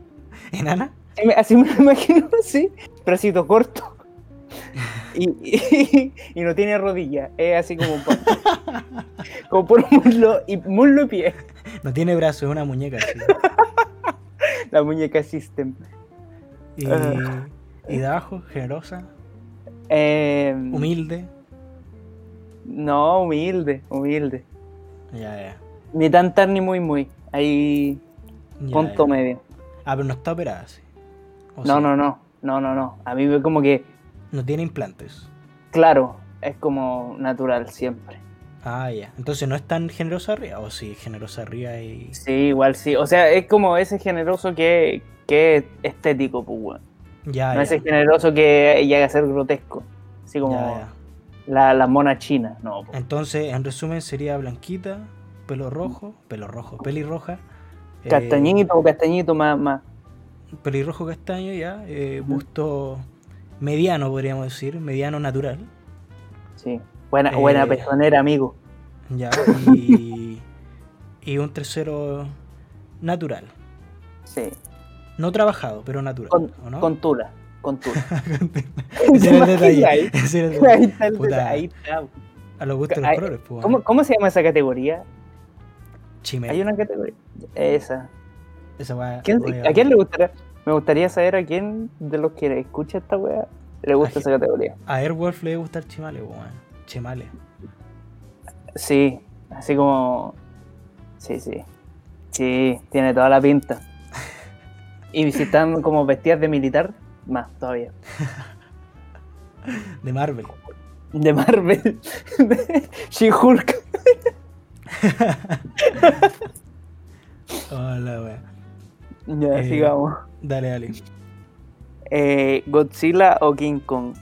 [laughs] ¿Enana? Así me- Así me lo [laughs] imagino, sí. Bracito corto. Y, y, y no tiene rodilla. Es así como por, [laughs] como por muslo y muslo y pie. No tiene brazos, es una muñeca así. [laughs] La muñeca System. Y, y de abajo, generosa, Eh, humilde. No, humilde, humilde. Ya, ya. Ni tan tan ni muy muy. Ahí punto medio. Ah, pero no está operada, sí. ¿O No, sí? no, no. No, no, no. A mí me como que, No tiene implantes. claro, es como natural siempre. Ah, ya. Entonces no es tan generosa arriba. O sí, generosa arriba y. Sí, igual sí. O sea, es como ese generoso que, que es estético, pues, weón. Ya, no ya. ese generoso que llega a ser grotesco. Así como Ya, la, la mona china. No. Entonces, en resumen, sería blanquita, pelo rojo, pelo rojo, pelirroja. eh, castañito, castañito más, más. Pelirrojo castaño, ya. eh, busto mediano, podríamos decir. Mediano natural. Sí. Buena, Eh, buena pezonera, amigo. Ya. [laughs] Y, y un tercero natural. Sí. No trabajado, pero natural. Con, ¿o no? con tula. Con tula. [laughs] [laughs] Ese era el detalle. Ahí, ese era el ahí detalle. está el Puta, detalle, ahí está. A los gustos de los colores, pues. ¿Cómo, ¿Cómo se llama esa categoría? Chimel. Hay una categoría. Esa. Esa weá, ¿Quién- weá. ¿A quién le gustaría? Me gustaría saber a quién de los que escucha esta weá le gusta A esa categoría. A Airwolf le gusta el chimale, weón. Chimale. Sí, así como. Sí, sí. Sí, tiene toda la pinta. Y si están [laughs] como vestidas de militar, más todavía. De Marvel. De Marvel. [laughs] De She-Hulk. [laughs] Hola, weá. Ya, Eh, sigamos. Dale, dale. Eh, Godzilla o King Kong.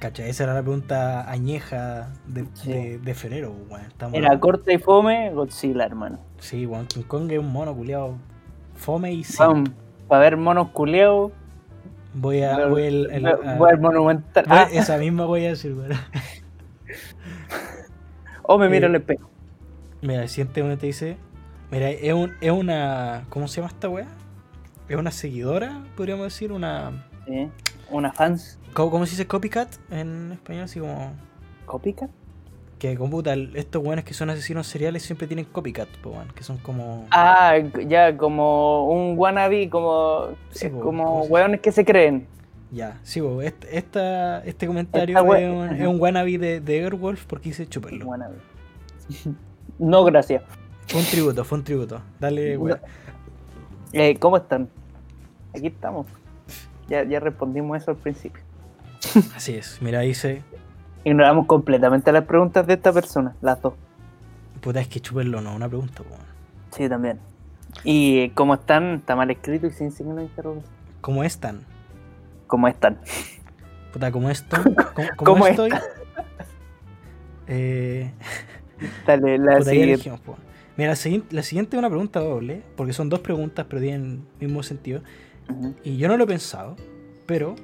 ¿Cachai? Esa era la pregunta añeja de, Sí. de, de febrero. Estamos- Era corta y fome, Godzilla, hermano. Sí, weón. King Kong es un mono culiado fome y sí. Para ver monos culeados, Voy a. Voy, el- el- a- voy al monumental. voy- Ah, Esa misma voy a decir, weón. [laughs] o me miro eh, al espejo. Mira, el siguiente momento dice. Mira, es, un, es una. ¿Cómo se llama esta weá? Es una seguidora, podríamos decir, una. Sí. Una fans. ¿Cómo, cómo se dice copycat en español? Así como. ¿Cópica? Que computa, estos weones que son asesinos seriales siempre tienen copycat, po, weón, que son como. Ah, ya, como un wannabe, como, Sí, eh, po, como ¿cómo se- weones que se creen. Ya, sí, po, este, esta, este comentario Esta es, un, es un wannabe de, de Airwolf porque dice chuperlo. Wannabe. [laughs] no, gracias. Fue un tributo, fue un tributo. Dale, weón. Eh, ¿Cómo están? Aquí estamos. Ya, ya respondimos eso al principio. Así es. Mira, dice. Ignoramos completamente las preguntas de esta persona, las dos. Puta, es que chuperlo no, una pregunta, weón. Sí, también. Y ¿cómo están? Está mal escrito y sin signo de interrogación. ¿Cómo están? ¿Cómo están? Puta, ¿cómo estoy? [laughs] ¿Cómo, cómo ¿Cómo estoy? Eh, Dale, la puta, siguiente. po. Mira, la, siguiente- la siguiente es una pregunta doble, porque son dos preguntas, pero tienen el mismo sentido. Y yo no lo he pensado, pero.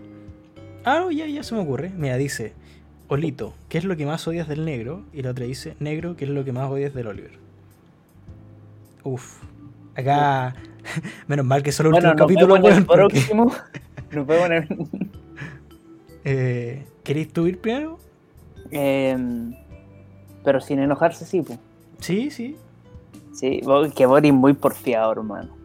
Ah, no, ya, ya se me ocurre. Mira, dice: Olito, ¿qué es lo que más odias del negro? Y la otra dice: Negro, ¿qué es lo que más odias del Oliver? Uf. Acá. [laughs] Menos mal que solo el Bueno, último nos capítulo, el weón, porque- próximo. [laughs] Nos vemos en el... Eh, ¿Queréis tú ir primero? Em, pero sin enojarse, sí, pues. Sí, sí. Sí, que vos eres muy porfiado, hermano.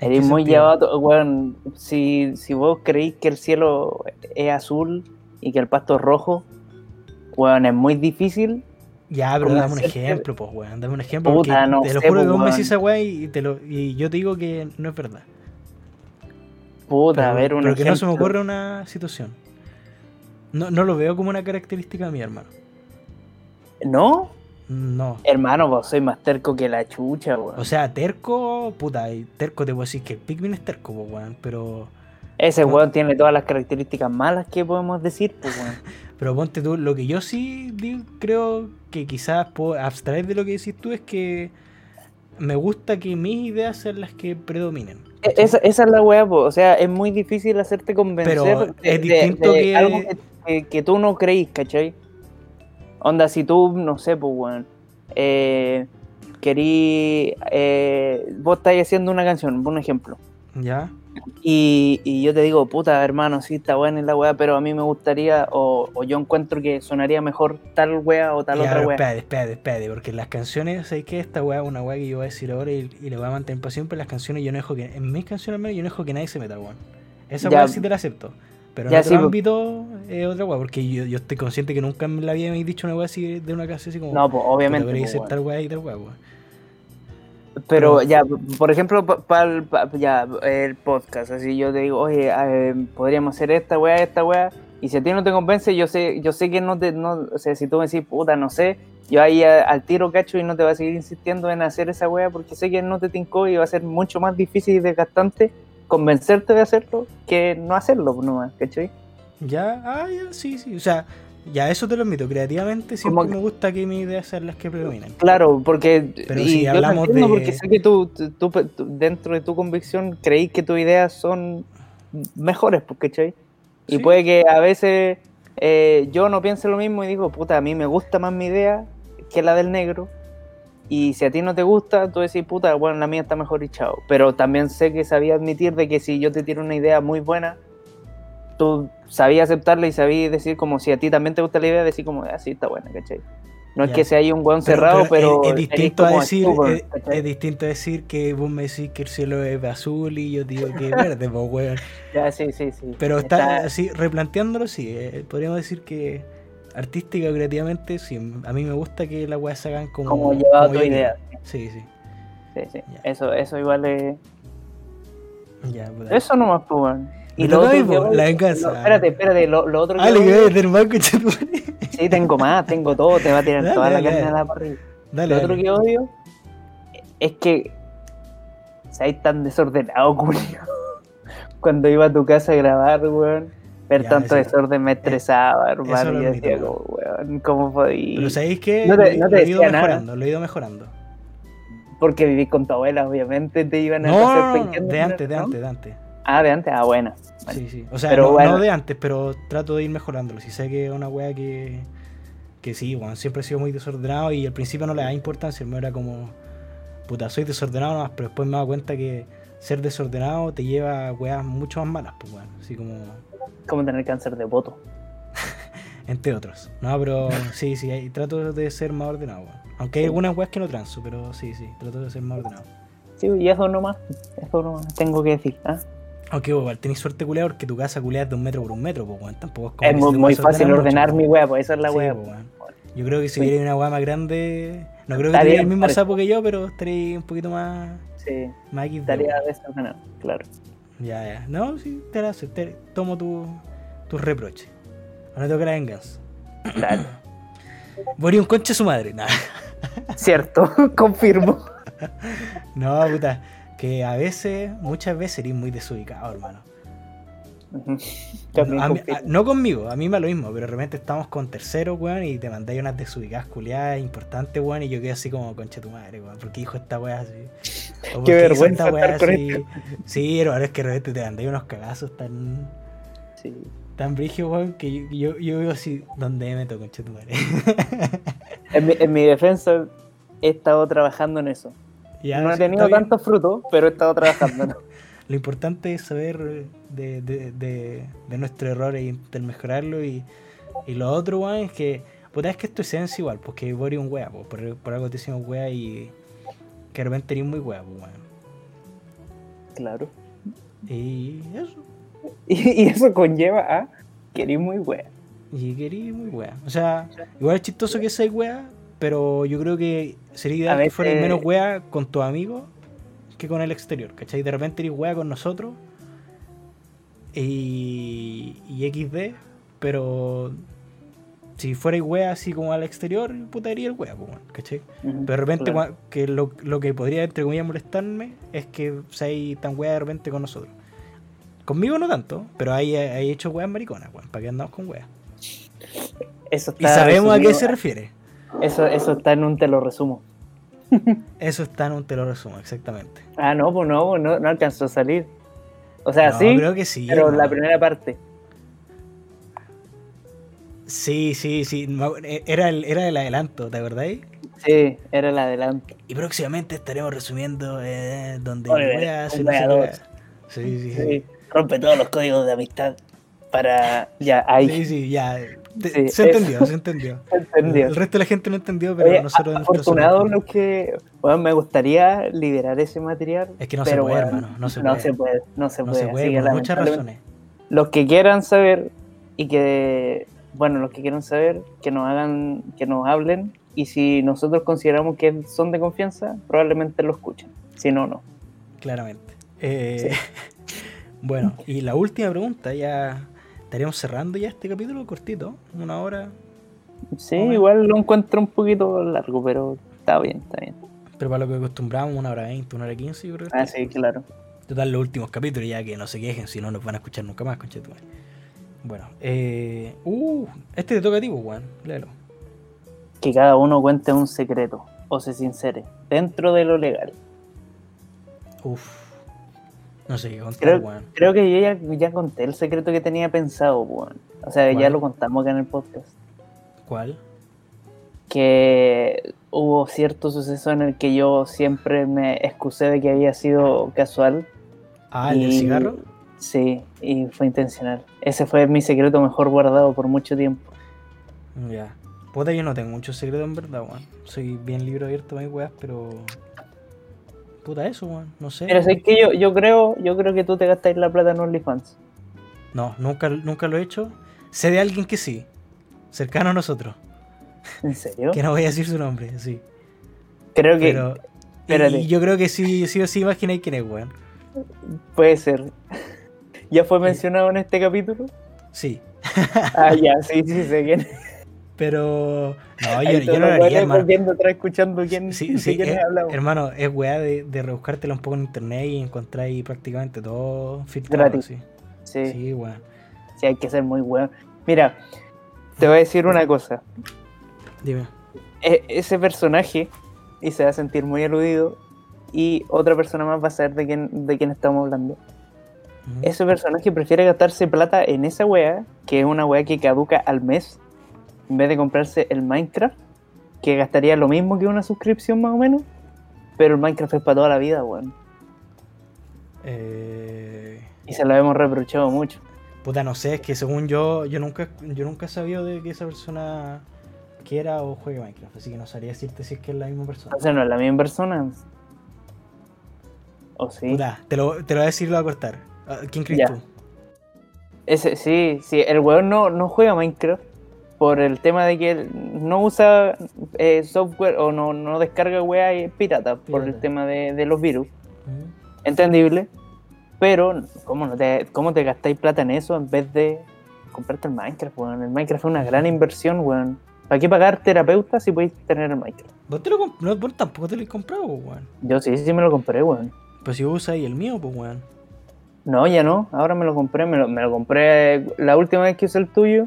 ¿En Eres muy llevado, weón, si, si vos creéis que el cielo es azul y que el pasto es rojo, weón, es muy difícil. Ya, pero ¿Cómo dame un ejemplo, pues, weón. Dame un ejemplo. Puta, porque no te lo sé, juro pues, que vos me weón. decís esa weá y, te lo, y yo te digo que no es verdad. Puta, Pero, a ver, un pero que no se me ejemplo. ocurre una situación. No, no lo veo como una característica mía, hermano. ¿No? No. Hermano, vos soy más terco que la chucha, weón. O sea, terco, puta, terco te puedo decir que el Pikmin es terco, weón. Pero, Ese no. weón tiene todas las características malas que podemos decir, pues, weón. [laughs] pero ponte tú, lo que yo sí digo- creo que quizás puedo abstraer de lo que decís tú es que me gusta que mis ideas sean las que predominen. E- Esa, esa es la weá, o sea, es muy difícil hacerte convencer Pero es de- distinto de que- algo que, que- que tú no creís, ¿cachai? Onda, si tú, no sé, pues, weón, eh, querí, eh, vos estáis haciendo una canción, por un ejemplo, ¿Ya? y, y yo te digo, puta, hermano, sí, está buena la weá, pero a mí me gustaría, o, o yo encuentro que sonaría mejor tal weá o tal Ya, otra weá. espérate, espérate, espérate, porque las canciones, sé que esta weá es una weá que yo voy a decir ahora y, y le voy a mantener pasión, pero las canciones yo no dejo que, en mis canciones al menos yo no dejo que nadie se meta, weón. Esa weá sí te la acepto. Pero en Ya, otro sí, ámbito es otra weá, porque yo, yo estoy consciente que nunca en la vida me he dicho una weá así de una canción así como. No, pues, obviamente. Debería pues, ser weón. tal weá y tal weá. Pero ya, por ejemplo, para ya, el podcast, así yo te digo, oye, eh, podríamos hacer esta weá, esta weá, y si a ti no te convence, yo sé, yo sé que no te, no, o sea, si tú me decís, puta, no sé, yo ahí a- al tiro cacho y no te voy a seguir insistiendo en hacer esa weá porque sé que no te tincó y va a ser mucho más difícil y desgastante convencerte de hacerlo que no hacerlo, nomás, ¿cachai? Ya, ah, ya, sí, sí. O sea, ya eso te lo admito. Creativamente siempre Como me gusta que mis ideas sean las que predominen. Claro, porque Pero y si hablamos de- porque sé que tú, tú- dentro de tu convicción creí que tus ideas son mejores, pues, ¿cachai? Y Sí. puede que a veces eh, yo no piense lo mismo y digo, puta, a mí me gusta más mi idea que la del negro. Y si a ti no te gusta, tú decís, puta, bueno, la mía está mejor y chao. Pero también sé que sabía admitir de que si yo te tiro una idea muy buena, tú sabías aceptarla y sabías decir como si a ti también te gusta la idea, decir como, ah, sí, está buena, ¿cachai? No es Ya. que sea ahí un weón cerrado, pero, es, es eres distinto a decir es, ¿cachai? es distinto a decir que vos me decís que el cielo es azul y yo digo que es verde, [laughs] pues weón. Ya, sí, sí, sí. Pero está, así, replanteándolo, sí, eh, podríamos decir que artística o creativamente, sí, a mí me gusta que las weas se hagan como, como llevado como tu yo idea. Sí, sí. Sí, sí. Ya. Eso, eso igual es. Ya, puta. Eso nomás, pues, weón. A mí, po, que- la venganza. lo- espérate, espérate, lo, lo otro que. Ah, le voy- quedé del [laughs] tu madre. Sí, tengo más, tengo todo, te va a tirar Dale, toda la carne a la parrilla. Dale, Lo otro que odio es que seáis tan desordenado, [laughs] Julio. Cuando iba a tu casa a grabar, weón, Ver Ya, tanto eso- desorden me estresaba, hermano. lo Y yo decía, weón. como, weón, ¿cómo podí? Pero ¿sabéis qué? No te- no te lo he ido nada. mejorando, lo he ido mejorando. Porque viví con tu abuela, obviamente te iban a No, hacer no, no, de antes, de antes, de antes. Ah, de antes, ah, bueno. Bueno. Sí, sí. O sea, no, bueno. no de antes, pero trato de ir mejorándolo. Si sé que es una wea que, que sí, bueno, siempre he sido muy desordenado y al principio no le da importancia. Me era como, puta, soy desordenado nomás, pero después me he dado cuenta que ser desordenado te lleva a weas mucho más malas, pues bueno, así como, Como tener cáncer de voto. [laughs] entre otros. No, pero [laughs] sí, sí, trato de ser más ordenado, weón. Aunque hay algunas weas que no transo, pero sí, sí, trato de ser más ordenado. Sí, y eso nomás. Eso nomás tengo que decir. ¿ah? Aunque igual tenés suerte culear porque tu casa culear de un metro por un metro, pues weón, tampoco es como Es muy, fácil ordenar mi wea, pues esa es la Sí, wea. pues. Yo creo que si Sí. hubiera una weá más grande. No creo que tuviera el mismo parecido. sapo que yo, pero estaría un poquito más. Sí, Más XD, estaría weón. desordenado, claro. Ya, ya. No, sí, te la te- tomo tu, tus reproches. Ahora tengo que la venganza. Claro. [clears throat] Borí un conche su madre. Nah. [laughs] Cierto, [laughs] confirmo. [laughs] No, puta. Que a veces, muchas veces eres muy desubicado, hermano. Mí- a- no conmigo, a mí me lo mismo, pero de repente estamos con terceros, weón, y te mandáis unas desubicadas culiadas importantes, weón, y yo quedo así como conche tu madre, weón, porque dijo esta weá así. [laughs] O hizo vergüenza estar con así. Sí, hermano, es que de repente te mandáis unos cagazos tan, Sí. tan brígidos, weón, que yo, yo, yo veo así, donde me meto, conche tu madre. [laughs] En mi, en mi defensa, he estado trabajando en eso. Ya, no he tenido tantos frutos, pero he estado trabajando. en eso. [laughs] Lo importante es saber de, de, de, de nuestros errores y intentar mejorarlo. Y, y lo otro, weón, es que, puta, es que es tu esencia igual, porque vos eres un wea, po, por, por algo te decimos wea y que de repente eres muy wea, pues, weón. claro. Y eso, [laughs] Y, y eso conlleva a que eres muy wea. y que eres muy wea. O sea, igual es chistoso que seas wea, pero yo creo que sería ideal que fueras menos wea con tus amigos que con el exterior, ¿cachai? De repente eres wea con nosotros y, y XD, pero si fuerais wea así como al exterior, puta iría el wea, ¿cachai? Ujú, Pero de repente claro. que lo, lo que podría entre comillas molestarme es que seáis tan wea de repente con nosotros. Conmigo no tanto, pero hay, hay hecho weas mariconas, weón, para que andamos con weas. Eso Y sabemos a qué se refiere. Eso, eso está en un te lo resumo. [laughs] Eso está en un te lo resumo, exactamente. Ah, no, pues no, pues no, no alcanzó a salir. O sea, No, sí, creo que sí. pero hermano. la primera parte. Sí, sí, sí. eh, Era el, era el adelanto, ¿te acordáis? Sí, era el adelanto. Y próximamente estaremos resumiendo eh, donde no dos. wea. Sí, sí, sí. Sí, rompe todos los códigos de amistad para... Ya, ahí Sí, sí, ya. Sí, se entendió, se entendió. [laughs] se entendió. El resto de la gente no entendió, pero Oye, nosotros afortunados los que... Bueno, me gustaría liberar ese material. Es que no se pero, puede, bueno, hermano, no se no puede. se puede, no se No puede. se puede que por muchas razones. Los que quieran saber y que... Bueno, los que quieran saber, que nos hagan, que nos hablen. Y si nosotros consideramos que son de confianza, probablemente lo escuchen. Si no, no. Claramente. Eh, [laughs] bueno, y la última pregunta, ya estaríamos cerrando ya este capítulo cortito, una hora, Sí, igual lo encuentro un poquito largo, pero está bien, está bien. pero para lo que acostumbramos, una hora veinte, una hora quince, yo creo que Ah, sí, claro. Total, los últimos capítulos, ya que no se quejen, si no nos van a escuchar nunca más, conchetumare. Bueno, eh. Uh, este te toca a ti, pues, weón. Léelo. Que cada uno cuente un secreto o se sincere dentro de lo legal. Uf. No sé qué contar, Creo, weón. creo que yo ya, ya conté el secreto que tenía pensado, weón. O sea, ya ¿Cuál? lo contamos acá en el podcast. ¿Cuál? Que hubo cierto suceso en el que yo siempre me excusé de que había sido casual. Ah, el del cigarro. Sí, y fue intencional. Ese fue mi secreto mejor guardado por mucho tiempo. Ya. Puta, yo no tengo muchos secretos en verdad, weón. Soy bien libro abierto mis weas, pero. Puta, eso, weón. No sé. Pero sé que yo, yo creo, yo creo que tú te gastáis la plata en OnlyFans. No, nunca, nunca lo he hecho. Sé de alguien que sí. Cercano a nosotros. ¿En serio? Que no voy a decir su nombre, sí. Creo que Pero. y- espérate. Y yo creo que sí, sí o sí imagináis quién es, weón. puede ser. [laughs] ¿Ya fue mencionado en este capítulo? Sí. Ah, ya, [laughs] sí, sí, sé quién. Pero. No, yo, Ahí yo no lo haría, hermano. volviendo atrás escuchando quién, Sí, sí, quién eh, hablamos. hermano, es weá de, de rebuscártela un poco en internet y encontráis prácticamente todo filtrado. Gratis. Sí, Sí. sí weón. Sí, hay que ser muy bueno. Mira, te voy a decir una cosa. Dime. E- ese personaje, y se va a sentir muy aludido, y otra persona más va a saber de quién, de quién estamos hablando. Ese personaje prefiere gastarse plata en esa wea, que es una wea que caduca al mes, en vez de comprarse el Minecraft, que gastaría lo mismo que una suscripción más o menos, pero el Minecraft es para toda la vida, weón. Eh, Y se lo hemos reprochado mucho. Puta, no sé, es que según yo, yo nunca, yo nunca he sabido de que esa persona quiera o juegue Minecraft, así que no sabría decirte si es que es la misma persona. Entonces no es la misma persona. ¿O sí? Puta, te lo, te lo voy a decir y lo voy a cortar. Ah, ¿Quién crees Ya. tú? Ese, sí, sí, el weón no, no juega Minecraft por el tema de que él no usa eh, software o no, no descarga weá eh, pirata por el Pirata. tema de, de los virus. Ujú. Entendible. Pero, ¿cómo, no te, ¿cómo te gastáis plata en eso en vez de comprarte el Minecraft, weón? El Minecraft es una gran inversión, weón. ¿Para qué pagar terapeuta si podéis tener el Minecraft? ¿Vos, te lo no, vos tampoco te lo has comprado, weón. Yo sí, sí me lo compré, weón. Pues si vos usas ahí el mío, pues weón. No, ya no. Ahora me lo compré. Me lo, me lo compré. La última vez que usé el tuyo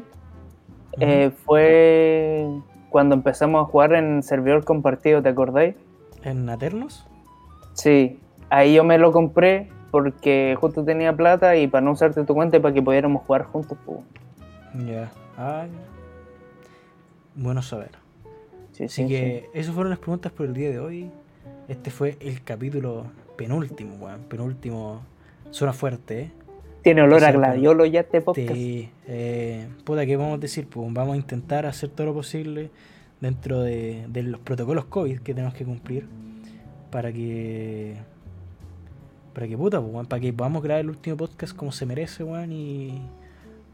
eh, fue cuando empezamos a jugar en servidor compartido, ¿te acordáis? ¿En Aternos? Sí. Ahí yo me lo compré porque justo tenía plata y para no usarte tu cuenta y para que pudiéramos jugar juntos. Ya. Ah, ya. Bueno saber. Sí, Así sí, que esas fueron las preguntas por el día de hoy. Este fue el capítulo penúltimo, weón. Penúltimo. Suena fuerte, ¿eh? Tiene olor a gladiolo ya este podcast. Sí, eh, puta, ¿qué vamos a decir? Pues vamos a intentar hacer todo lo posible dentro de, de los protocolos COVID que tenemos que cumplir para que. Para que puta, pues, para que podamos grabar el último podcast como se merece, weón, y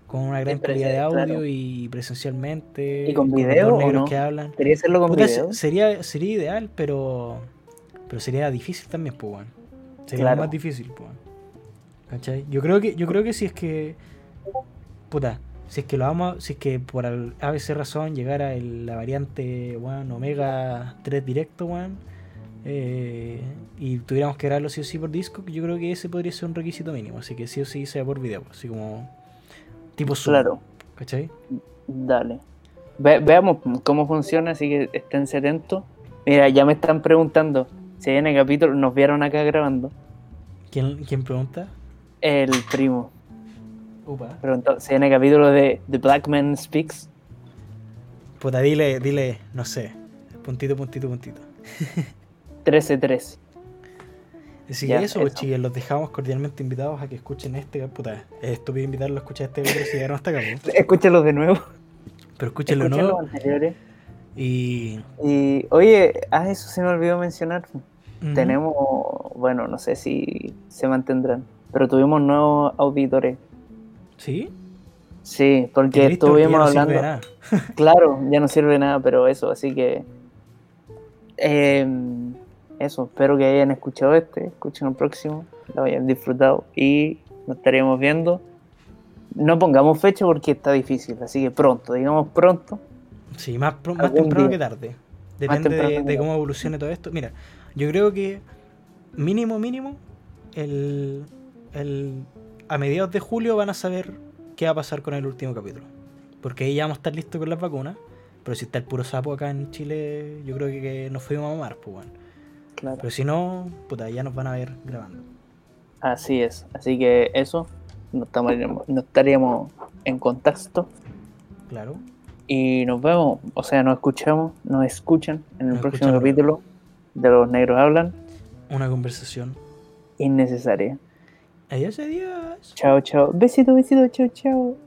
con una gran calidad de audio claro. y presencialmente. ¿Y con video o no? que hablan. Quería hacerlo con Puta, video. se- sería, sería ideal, pero. Pero sería difícil también, pues, weón. Sería Claro. más difícil, pues. ¿Cachai? Yo creo que, yo creo que si es que. Puta, si es que lo vamos. Si es que por ABC razón llegara el- la variante, weón, Omega 3 directo, weón. eh, y tuviéramos que grabarlo sí o sí por disco, yo creo que ese podría ser un requisito mínimo. Así que sí o sí sea por video, así como. Tipo Zoom. Claro. ¿Cachai? Dale. Ve- veamos cómo funciona, así que estén atentos. Mira, ya me están preguntando si viene capítulo. Nos vieron acá grabando. ¿Quién, quién pregunta? El primo Upa. preguntó si viene capítulo de The Black Man Speaks. Puta, dile, dile, no sé. Puntito, puntito, puntito. 13-3. Así que eso, pues, chiquillos, los dejamos cordialmente invitados a que escuchen este. Puta, es estúpido invitarlos a escuchar este video si llegaron hasta acá, pues. [laughs] Escúchalo de nuevo. Pero escúchenlo, ¿no? los anteriores. Y. Y oye, ah, eso se me olvidó mencionar. Tenemos, bueno, no sé si se mantendrán, pero tuvimos nuevos auditores. ¿Sí? Sí, porque estuvimos no hablando. nada. [laughs] Claro, ya no sirve nada, pero eso, así que. eh, eso, espero que hayan escuchado este, escuchen el próximo, lo hayan disfrutado y nos estaremos viendo. No pongamos fecha porque está difícil, así que pronto, digamos pronto. Sí, más, pro- más temprano día. que tarde. Depende de, cómo evolucione todo esto. Mira, yo creo que mínimo, mínimo, el, el, a mediados de julio van a saber qué va a pasar con el último capítulo. Porque ahí ya vamos a estar listos con las vacunas. Pero si está el puro sapo acá en Chile, yo creo que, que nos fuimos a mamar, pues bueno. Claro. Pero si no, puta, ya nos van a ver grabando. Así es, así que eso, nos estaríamos, en contacto Claro. y nos vemos, o sea, nos escuchamos, nos escuchan en el Nos próximo capítulo de Los Negros Hablan, Una conversación. innecesaria. Adiós, adiós. Chao, chao. Besito, besito, chao, chao.